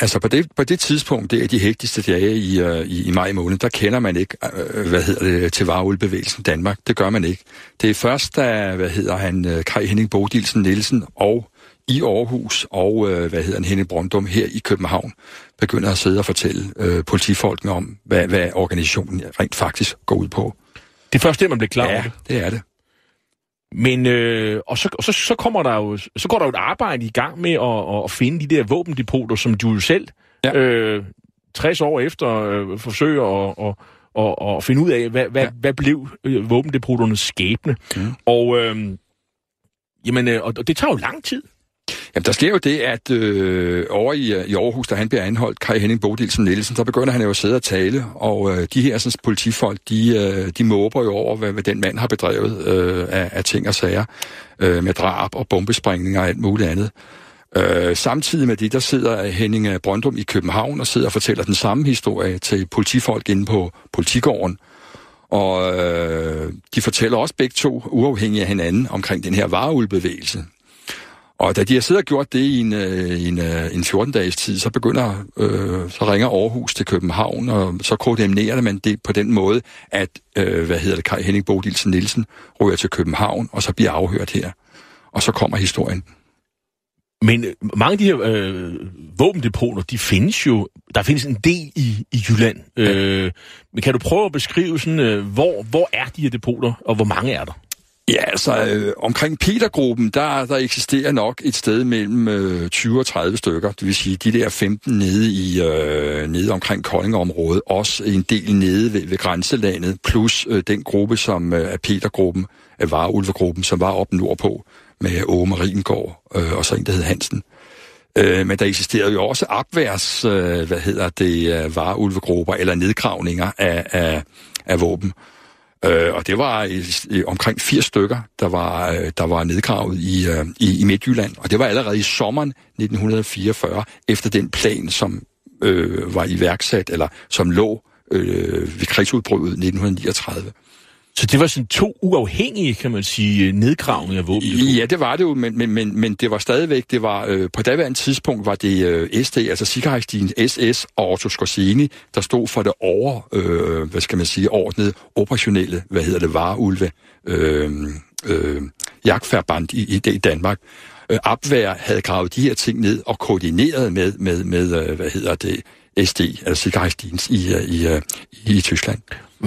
Altså på det, på det tidspunkt, det er de hægtigste dage i, uh, i, i maj måned, der kender man ikke, uh, hvad hedder det, til vareulbevægelsen Danmark. Det gør man ikke. Det er først, da, hvad hedder han, uh, Kai Henning Bodilsen Nielsen og i Aarhus og, uh, hvad hedder han, Henning Brøndum her i København, begynder at sidde og fortælle uh, politifolkene om, hvad, hvad organisationen rent faktisk går ud på. Det er først det, man bliver klar ja, over det? det er det. Men øh, og så, og så, så kommer der jo så går der jo et arbejde i gang med at, at finde de der våbendepoter, som du jo selv ja. øh, 60 år efter øh, forsøger at, at, at, at finde ud af, hvad, hvad, ja. hvad blev øh, våbendepoternes skæbne. Mm. Og øh, jamen, øh, og det tager jo lang tid. Jamen, der sker jo det, at øh, over i, øh, i Aarhus, da han bliver anholdt, Kai Henning Bodilsen Nielsen, så begynder han jo at sidde og tale, og øh, de her sådan, politifolk, de, øh, de måber jo over, hvad, hvad den mand har bedrevet øh, af, af ting og sager, øh, med drab og bombesprængninger og alt muligt andet. Øh, samtidig med det, der sidder Henning øh, Brøndum i København og sidder og fortæller den samme historie til politifolk inde på politigården. Og øh, de fortæller også begge to, uafhængigt af hinanden, omkring den her vareulbevægelse. Og da de har siddet og gjort det i en, øh, en, øh, en 14-dages tid, så begynder, øh, så ringer Aarhus til København, og så koordinerer man det på den måde, at, øh, hvad hedder det, Kai Henning Bodilsen Nielsen ryger til København, og så bliver afhørt her. Og så kommer historien. Men øh, mange af de her øh, våbendepoter, de findes jo, der findes en del i, i Jylland. Ja. Øh, men kan du prøve at beskrive, sådan, øh, hvor, hvor er de her depoter, og hvor mange er der? Ja, altså øh, omkring Petergruppen, der, der eksisterer nok et sted mellem øh, 20 og 30 stykker. Det vil sige, de der 15 nede, i, øh, nede omkring Koldingområdet, også en del nede ved, ved grænselandet, plus øh, den gruppe, som øh, er Petergruppen, er Vareulvegruppen, som var oppe nordpå med Åge Mariengård øh, og så en, der hed Hansen. Øh, men der eksisterede jo også opværs, øh, hvad hedder det, øh, vareulvegrupper eller nedgravninger af, af, af våben. Øh, og det var øh, omkring 80 stykker, der var, øh, der var nedgravet i, øh, i, i Midtjylland. Og det var allerede i sommeren 1944, efter den plan, som øh, var iværksat, eller som lå øh, ved krigsudbruddet 1939. Så det var sådan to uafhængige, kan man sige, øh, nedgravninger af våben? Ja, det var det jo, men, men, men, men det var stadigvæk, det var, øh, på daværende tidspunkt var det øh, SD, altså Sikkerhedsstien SS og Otto Skorseni, der stod for det over, øh, hvad skal man sige, ordnede operationelle, hvad hedder det, vareulve, øh, øh, jagtfærband i, i, i Danmark. Øh, Abvær havde gravet de her ting ned og koordineret med, med, med øh, hvad hedder det, SD, altså Sikkerhedsdienst i, øh, i, i, i Tyskland.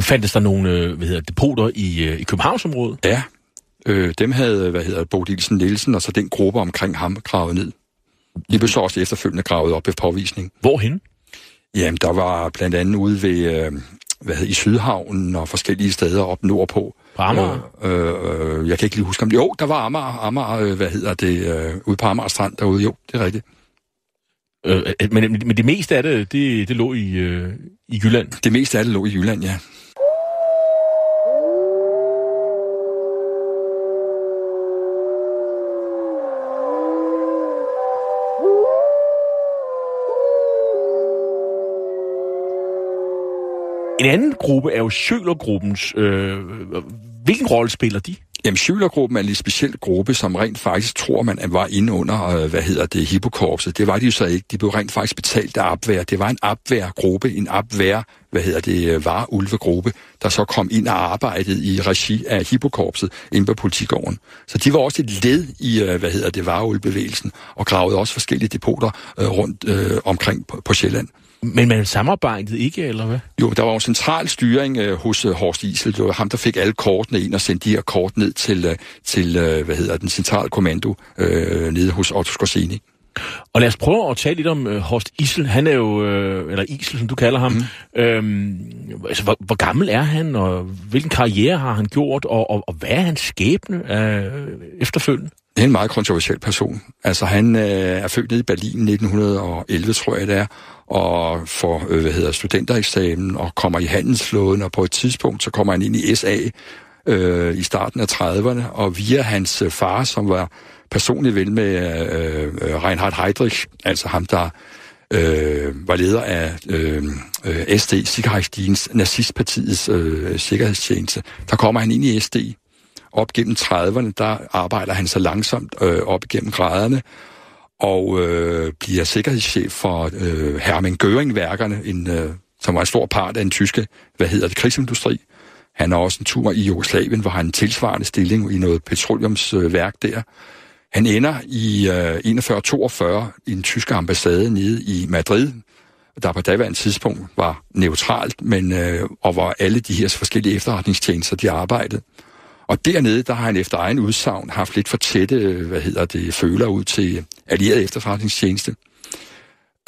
Fandtes der nogle øh, hvad hedder, depoter i, øh, i Københavnsområdet? Ja, øh, dem havde, hvad hedder Bodilsen Nielsen, og så den gruppe omkring ham gravet ned. De blev så også efterfølgende gravet op ved påvisning. Hvorhen? Jamen, der var blandt andet ude ved, øh, hvad hedder, i Sydhavnen og forskellige steder op nordpå. På Amager? Øh, øh, jeg kan ikke lige huske om det. Jo, der var Amager, Amager øh, hvad hedder det, øh, ude på Amager Strand derude. Jo, det er rigtigt. Øh, men, men det meste af det, det, det lå i, øh, i Jylland? Det meste af det lå i Jylland, ja. En anden gruppe er jo Sjølergruppens. Øh, hvilken rolle spiller de? Jamen, Schülergruppen er en lidt speciel gruppe, som rent faktisk tror man, at var inde under, øh, hvad hedder det, Hippokorpset. Det var de jo så ikke. De blev rent faktisk betalt af opvær. Det var en opværgruppe, en opvær, hvad hedder det, øh, var-ulvegruppe, der så kom ind og arbejdede i regi af Hippokorpset inde på politigården. Så de var også et led i, øh, hvad hedder det, var og gravede også forskellige depoter rundt øh, omkring på, på Sjælland. Men man samarbejdede ikke, eller hvad? Jo, der var jo central styring øh, hos øh, Horst Isel. Det var ham, der fik alle kortene ind og sendte de her kort ned til, øh, til øh, hvad hedder den centrale kommando øh, nede hos Otto Skorseni. Og lad os prøve at tale lidt om øh, Horst Isel. Han er jo, øh, eller Isel, som du kalder ham. Mm. Øhm, altså, hvor, hvor gammel er han, og hvilken karriere har han gjort, og, og, og hvad er hans skæbne øh, efterfølgende? Det er en meget kontroversiel person. Altså, han øh, er født nede i Berlin 1911, tror jeg det er, og får øh, hvad hedder, studentereksamen og kommer i handelsflåden, og på et tidspunkt så kommer han ind i SA øh, i starten af 30'erne, og via hans øh, far, som var personligt vel med øh, øh, Reinhard Heydrich, altså ham, der øh, var leder af øh, øh SD, Sikkerhedsdienst, nazistpartiets øh, sikkerhedstjeneste. Der kommer han ind i SD. Op gennem 30'erne, der arbejder han så langsomt øh, op gennem graderne, og øh, bliver sikkerhedschef for øh, Hermann Göring-værkerne, en, øh, som var en stor part af den tyske, hvad hedder det, krigsindustri. Han har også en tur i Jugoslavien, hvor han en tilsvarende stilling i noget petroleumsværk der. Han ender i øh, 41-42 i den tyske ambassade nede i Madrid, der på daværende tidspunkt var neutralt, men øh, og hvor alle de her forskellige efterretningstjenester, de arbejdede. Og dernede, der har han efter egen udsagn haft lidt for tætte, øh, hvad hedder det, føler ud til allieret efterforskningstjeneste.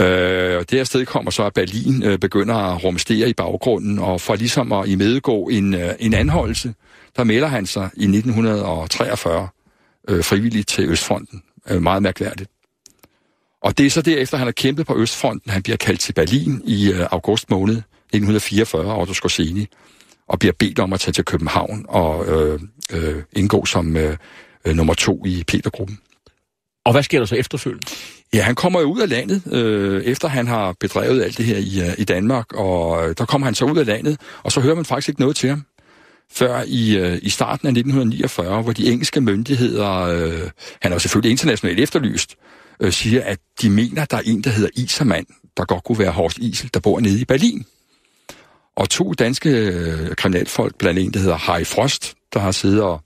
Øh, og det sted kommer så, at Berlin øh, begynder at rumstere i baggrunden, og for ligesom at imedgå en, øh, en anholdelse, der melder han sig i 1943 øh, frivilligt til Østfronten. Øh, meget mærkværdigt. Og det er så derefter, han har kæmpet på Østfronten. Han bliver kaldt til Berlin i øh, august måned 1944, Otto Skorseni, og bliver bedt om at tage til København og øh, øh, indgå som øh, øh, nummer to i Petergruppen. Og hvad sker der så efterfølgende? Ja, han kommer jo ud af landet, øh, efter han har bedrevet alt det her i, uh, i Danmark, og øh, der kommer han så ud af landet, og så hører man faktisk ikke noget til ham før i, øh, i starten af 1949, hvor de engelske myndigheder, øh, han er jo selvfølgelig internationalt efterlyst, øh, siger, at de mener, at der er en, der hedder Isermand, der godt kunne være Horst Isel, der bor nede i Berlin. Og to danske øh, kriminalfolk, blandt en, der hedder Harry Frost, der har siddet og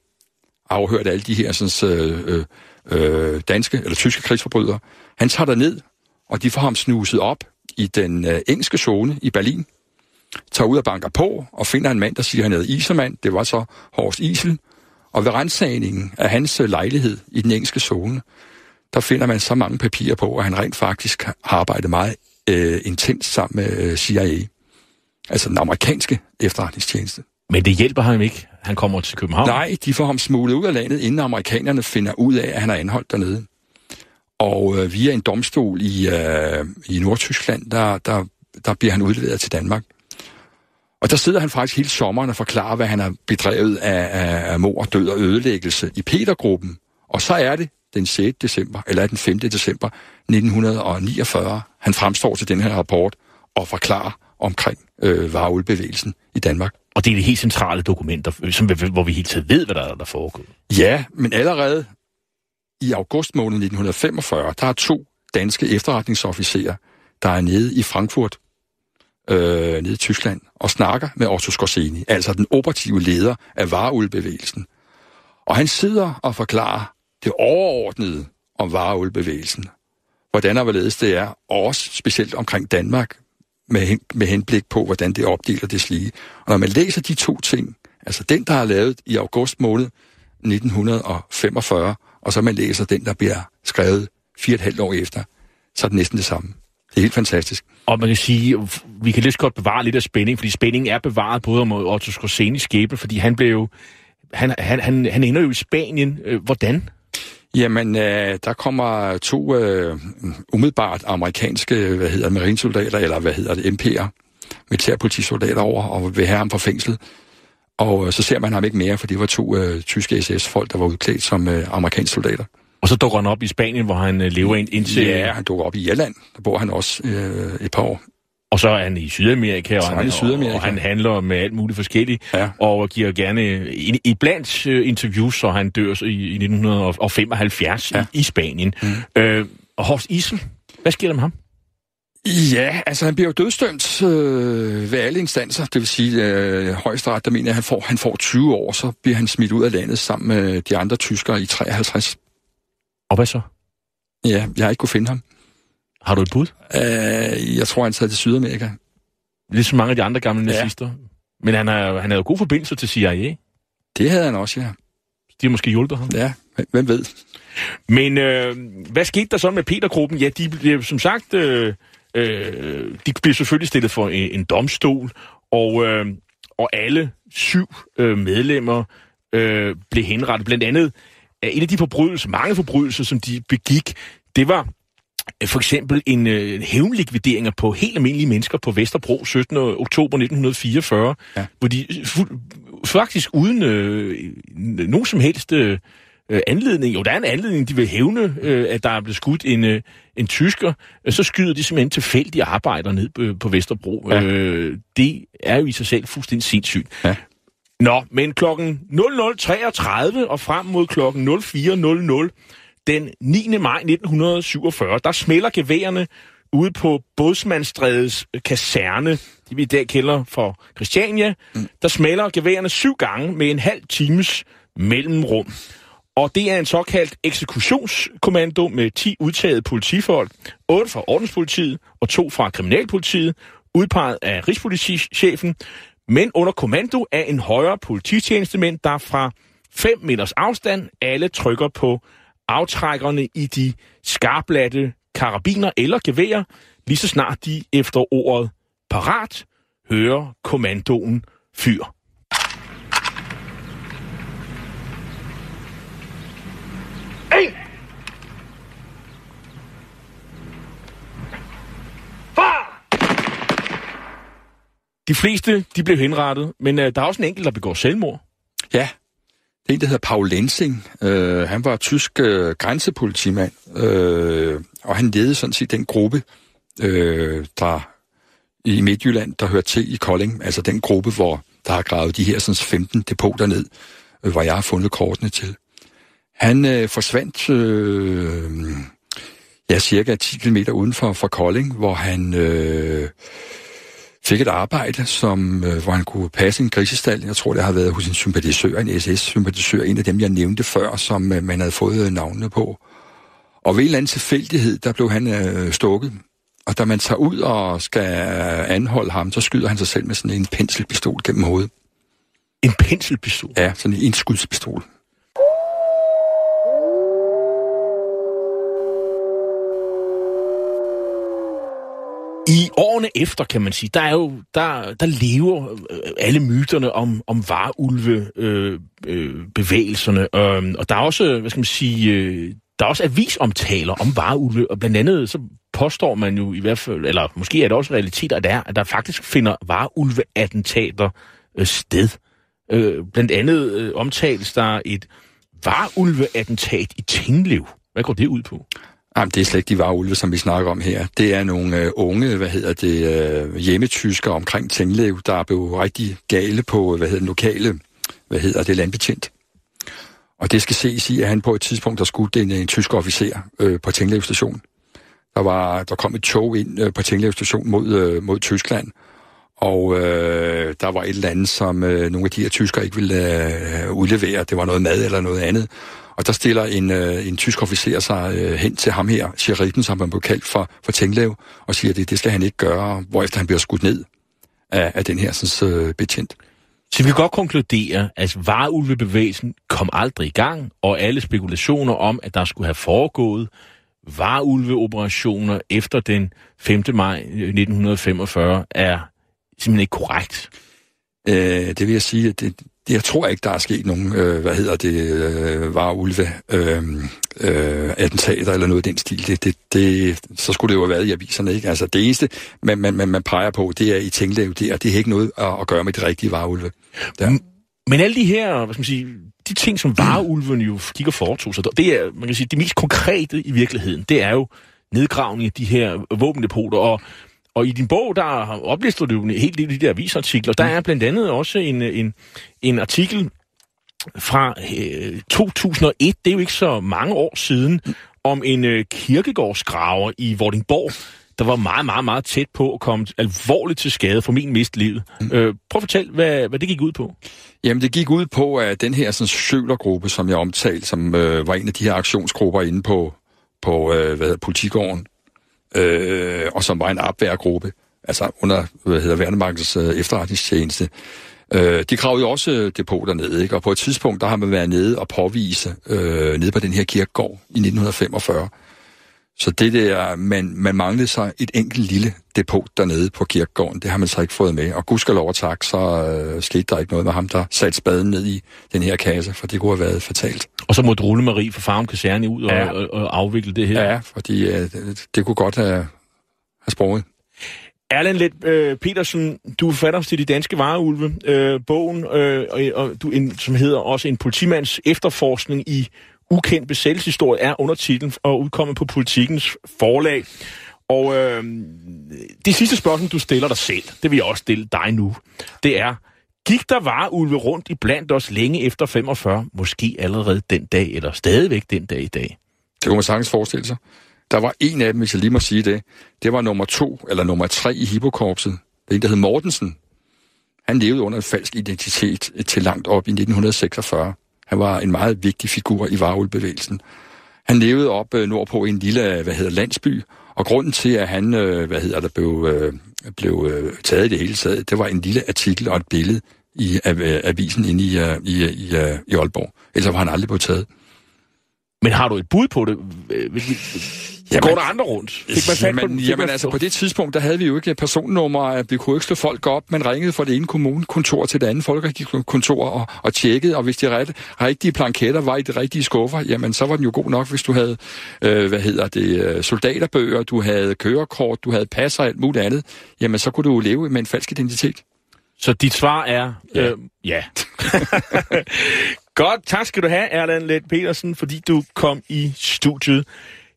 afhørt alle de her sådan, øh, øh, øh, danske eller tyske krigsforbrydere. Han tager der ned, og de får ham snuset op i den øh, engelske zone i Berlin, tager ud og banker på, og finder en mand, der siger, at han hedder Isermand. Det var så Horst Isel. Og ved rensagningen af hans øh, lejlighed i den engelske zone, der finder man så mange papirer på, at han rent faktisk har arbejdet meget øh, intens sammen med øh, CIA. Altså den amerikanske efterretningstjeneste. Men det hjælper ham ikke. Han kommer til København. Nej, de får ham smuglet ud af landet, inden amerikanerne finder ud af, at han er anholdt dernede. Og øh, via en domstol i, øh, i Nordtyskland, der, der, der bliver han udleveret til Danmark. Og der sidder han faktisk hele sommeren og forklarer, hvad han har bedrevet af, af, af mor, død og ødelæggelse i Petergruppen. Og så er det den 6. december, eller den 5. december 1949, han fremstår til den her rapport og forklarer omkring øh, vareulbevægelsen i Danmark. Og det er de helt centrale dokumenter, som, hvor vi helt tiden ved, hvad der er der foregår. Ja, men allerede i august måned 1945, der er to danske efterretningsofficerer, der er nede i Frankfurt, øh, nede i Tyskland, og snakker med Otto Skorseni, altså den operative leder af vareulbevægelsen. Og han sidder og forklarer det overordnede om vareulbevægelsen. Hvordan og hvorledes det er, og også specielt omkring Danmark, med, hen, med henblik på, hvordan det opdeler det slige. Og når man læser de to ting, altså den, der er lavet i august måned 1945, og så man læser den, der bliver skrevet fire og et halvt år efter, så er det næsten det samme. Det er helt fantastisk. Og man kan sige, vi kan lidt godt bevare lidt af spænding, fordi spændingen er bevaret både om Otto Scorseni skæbne, fordi han blev jo, han, han, han, han ender jo i Spanien. Øh, hvordan? Jamen, øh, der kommer to øh, umiddelbart amerikanske, hvad hedder marinesoldater, eller hvad hedder det, MP'er, militærpolitisoldater over, og vil have ham fra fængslet. Og øh, så ser man ham ikke mere, for det var to øh, tyske SS-folk, der var udklædt som øh, amerikanske soldater. Og så dukker han op i Spanien, hvor han øh, lever ind indtil... Ja, han dukker op i Irland. Der bor han også øh, et par år. Og så er han i Sydamerika, og, han, i Sydamerika. og han handler med alt muligt forskelligt, ja. og giver gerne i, i blandt uh, interviews, så han dør i, i 1975 ja. i, i Spanien. Mm. Øh, og Horst Isel, hvad sker der med ham? Ja, altså han bliver jo dødstømt øh, ved alle instanser, det vil sige øh, højesteret, der mener at han får, han får 20 år, så bliver han smidt ud af landet sammen med de andre tyskere i 53. Og hvad så? Ja, jeg har ikke kunne finde ham. Har du et bud? Øh, jeg tror, han tager til Sydamerika. Ligesom mange af de andre gamle ja. nazister. Men han har, han havde jo god forbindelse til CIA. Det havde han også, ja. De har måske hjulpet ham. Ja, hvem ved. Men øh, hvad skete der så med Petergruppen? Ja, de blev som sagt... Øh, øh, de blev selvfølgelig stillet for en, en domstol, og, øh, og alle syv øh, medlemmer øh, blev henrettet. Blandt andet en af de forbrydelser, mange forbrydelser, som de begik, det var for eksempel en øh, hævnlikvideringer på helt almindelige mennesker på Vesterbro 17. oktober 1944, ja. hvor de fu- faktisk uden øh, nogen som helst øh, anledning, jo der er en anledning, de vil hævne, øh, at der er blevet skudt en, øh, en tysker, øh, så skyder de simpelthen tilfældige arbejdere ned på, på Vesterbro. Ja. Øh, det er jo i sig selv fuldstændig sindssygt. Ja. Nå, men klokken 00.33 og frem mod klokken 04.00 den 9. maj 1947, der smelter geværerne ude på Bådsmandstrædets kaserne, det vi i dag kalder for Christiania. Mm. Der smelter geværerne syv gange med en halv times mellemrum. Og det er en såkaldt eksektionskommando med 10 udtagede politifolk, 8 fra ordenspolitiet og 2 fra kriminalpolitiet, udpeget af rigspolitichefen, men under kommando af en højere polititjenestement, der fra 5 meters afstand alle trykker på aftrækkerne i de skarplatte karabiner eller geværer, lige så snart de efter ordet parat hører kommandoen fyr. En! Far! De fleste, de blev henrettet, men uh, der er også en enkelt, der begår selvmord. Ja, det er en, der hedder Paul Lensing. Øh, han var tysk øh, grænsepolitimand, øh, og han ledede sådan set den gruppe, øh, der i Midtjylland, der hører til i Kolding, altså den gruppe, hvor der har gravet de her sådan 15 depoter ned, øh, hvor jeg har fundet kortene til. Han øh, forsvandt øh, ja, cirka 10 km uden for, for Kolding, hvor han øh, fik et arbejde, som, øh, hvor han kunne passe en grisestal. Jeg tror, det har været hos en sympatisør, en SS-sympatisør, en af dem, jeg nævnte før, som øh, man havde fået navnene på. Og ved en eller anden tilfældighed, der blev han øh, stukket. Og da man tager ud og skal anholde ham, så skyder han sig selv med sådan en penselpistol gennem hovedet. En penselpistol? Ja, sådan en indskudspistol. I årene efter, kan man sige, der er jo, der, der lever øh, alle myterne om, om varulve øh, øh, bevægelserne, øh, og der er også, øh, hvad skal man sige, øh, der er også avisomtaler om varulve, og blandt andet så påstår man jo i hvert fald, eller måske er det også realiteter, at der, at der faktisk finder varulve-attentater øh, sted. Øh, blandt andet øh, omtales der et varulve-attentat i Tinglev. Hvad går det ud på? Jamen, det er slet ikke de varulve, som vi snakker om her. Det er nogle øh, unge, hvad hedder det, øh, hjemmetyskere omkring Tinglev, der er blevet rigtig gale på, øh, hvad hedder den lokale, hvad hedder det, landbetjent. Og det skal ses i, at han på et tidspunkt der skudt en, en tysk officer øh, på Tinglev station. Der, var, der kom et tog ind øh, på Tinglev station mod, øh, mod Tyskland, og øh, der var et eller andet, som øh, nogle af de her tyskere ikke ville øh, udlevere. Det var noget mad eller noget andet. Og der stiller en, øh, en tysk officer sig øh, hen til ham her, sheriffen, som han blev kaldt for, for Tinglev, og siger, at det, det skal han ikke gøre, hvorefter han bliver skudt ned af, af den her sådan, øh, betjent. Så vi kan godt konkludere, at vareulvebevægelsen kom aldrig i gang, og alle spekulationer om, at der skulle have foregået vareulveoperationer efter den 5. maj 1945, er simpelthen ikke korrekt. Øh, det vil jeg sige, at det, det, jeg tror ikke, der er sket nogen, øh, hvad hedder det, øh, vareulve øh, øh, attentater eller noget i den stil. Det, det, det, så skulle det jo have været i aviserne, ikke? Altså det eneste, man, man, man, man peger på, det er i Tinglev, det, er, det har ikke noget at, at gøre med de rigtige vareulve. Der. Men alle de her, hvad skal man sige, de ting, som vareulven jo gik og foretog sig, det er, man kan sige, det mest konkrete i virkeligheden, det er jo nedgravning af de her våbendepoter, og og i din bog, der oplister du helt lidt de der avisartikler. Der er blandt andet også en, en, en artikel fra øh, 2001, det er jo ikke så mange år siden, om en øh, kirkegårdsgraver i Vordingborg, der var meget, meget, meget tæt på at komme alvorligt til skade, for min mist livet. Mm. Øh, prøv at fortælle, hvad, hvad det gik ud på. Jamen, det gik ud på, at den her sådan, sølergruppe, som jeg omtalte, som øh, var en af de her aktionsgrupper inde på, på øh, hvad hedder, politigården, øh, og som var en opværgruppe, altså under, hvad hedder, Værnemarkedets øh, efterretningstjeneste. Øh, de kravede jo også øh, depoter ned, ikke? og på et tidspunkt, der har man været nede og påvise, øh, nede på den her kirkegård i 1945. Så det der, man, man manglede sig et enkelt lille depot dernede på kirkegården, det har man så ikke fået med. Og gudskelov og tak, så øh, skete der ikke noget med ham, der satte spaden ned i den her kasse, for det kunne have været fatalt. Og så måtte Rulle Marie fra Farm Kaserne ud ja. og, og, og afvikle det her. Ja, fordi øh, det, det kunne godt have, have sprunget. Erland Let øh, Petersen, du er forfatter til De Danske Vareulve, øh, bogen, øh, og, og du, en, som hedder også En politimands efterforskning i ukendt besættelseshistorie, er undertitlen og udkommet på Politikens forlag. Og øh, det sidste spørgsmål, du stiller dig selv, det vil jeg også stille dig nu, det er, gik der vareulve rundt i blandt os længe efter 45, måske allerede den dag, eller stadigvæk den dag i dag? Det kunne man sagtens forestille sig. Der var en af dem, hvis jeg lige må sige det. Det var nummer to, eller nummer tre i Hippokorpset. Det er en, der hed Mortensen. Han levede under en falsk identitet til langt op i 1946. Han var en meget vigtig figur i varulbevægelsen. Han levede op øh, nordpå i en lille, øh, hvad hedder, landsby, og grunden til, at han, øh, hvad hedder der, blev, øh, blev øh, taget i det hele taget, det var en lille artikel og et billede i av, øh, avisen inde i, øh, i, i, i Aalborg. Ellers var han aldrig blevet taget. Men har du et bud på det? Jamen, Går der andre rundt? Fik man jamen, på, jamen altså, på det tidspunkt, der havde vi jo ikke personnummer. Vi kunne ikke slå folk op. Man ringede fra det ene kommunekontor til det andet folkeregisterkontor og, og tjekkede, og hvis de rette, rigtige planketter var i de rigtige skuffer, jamen så var den jo god nok, hvis du havde, øh, hvad hedder det, øh, soldaterbøger, du havde kørekort, du havde pas og alt muligt andet, jamen så kunne du leve med en falsk identitet. Så dit svar er ja. Øh, ja. Godt, tak skal du have, Erland Let Petersen, fordi du kom i studiet.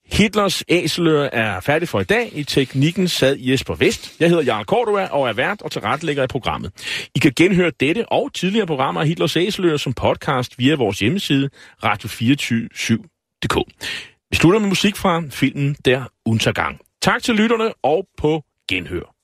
Hitlers æseløre er færdig for i dag. I teknikken sad Jesper Vest. Jeg hedder Jarl Cordua og er vært og tilrettelægger i programmet. I kan genhøre dette og tidligere programmer af Hitlers æseløre som podcast via vores hjemmeside radio247.dk. Vi slutter med musik fra filmen Der Untergang. Tak til lytterne og på genhør.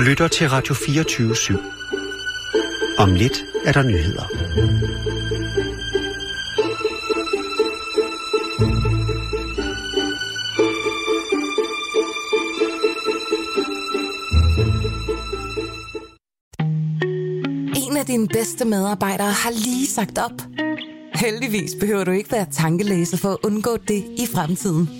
Du lytter til Radio 24 /7. Om lidt er der nyheder. En af dine bedste medarbejdere har lige sagt op. Heldigvis behøver du ikke være tankelæser for at undgå det i fremtiden.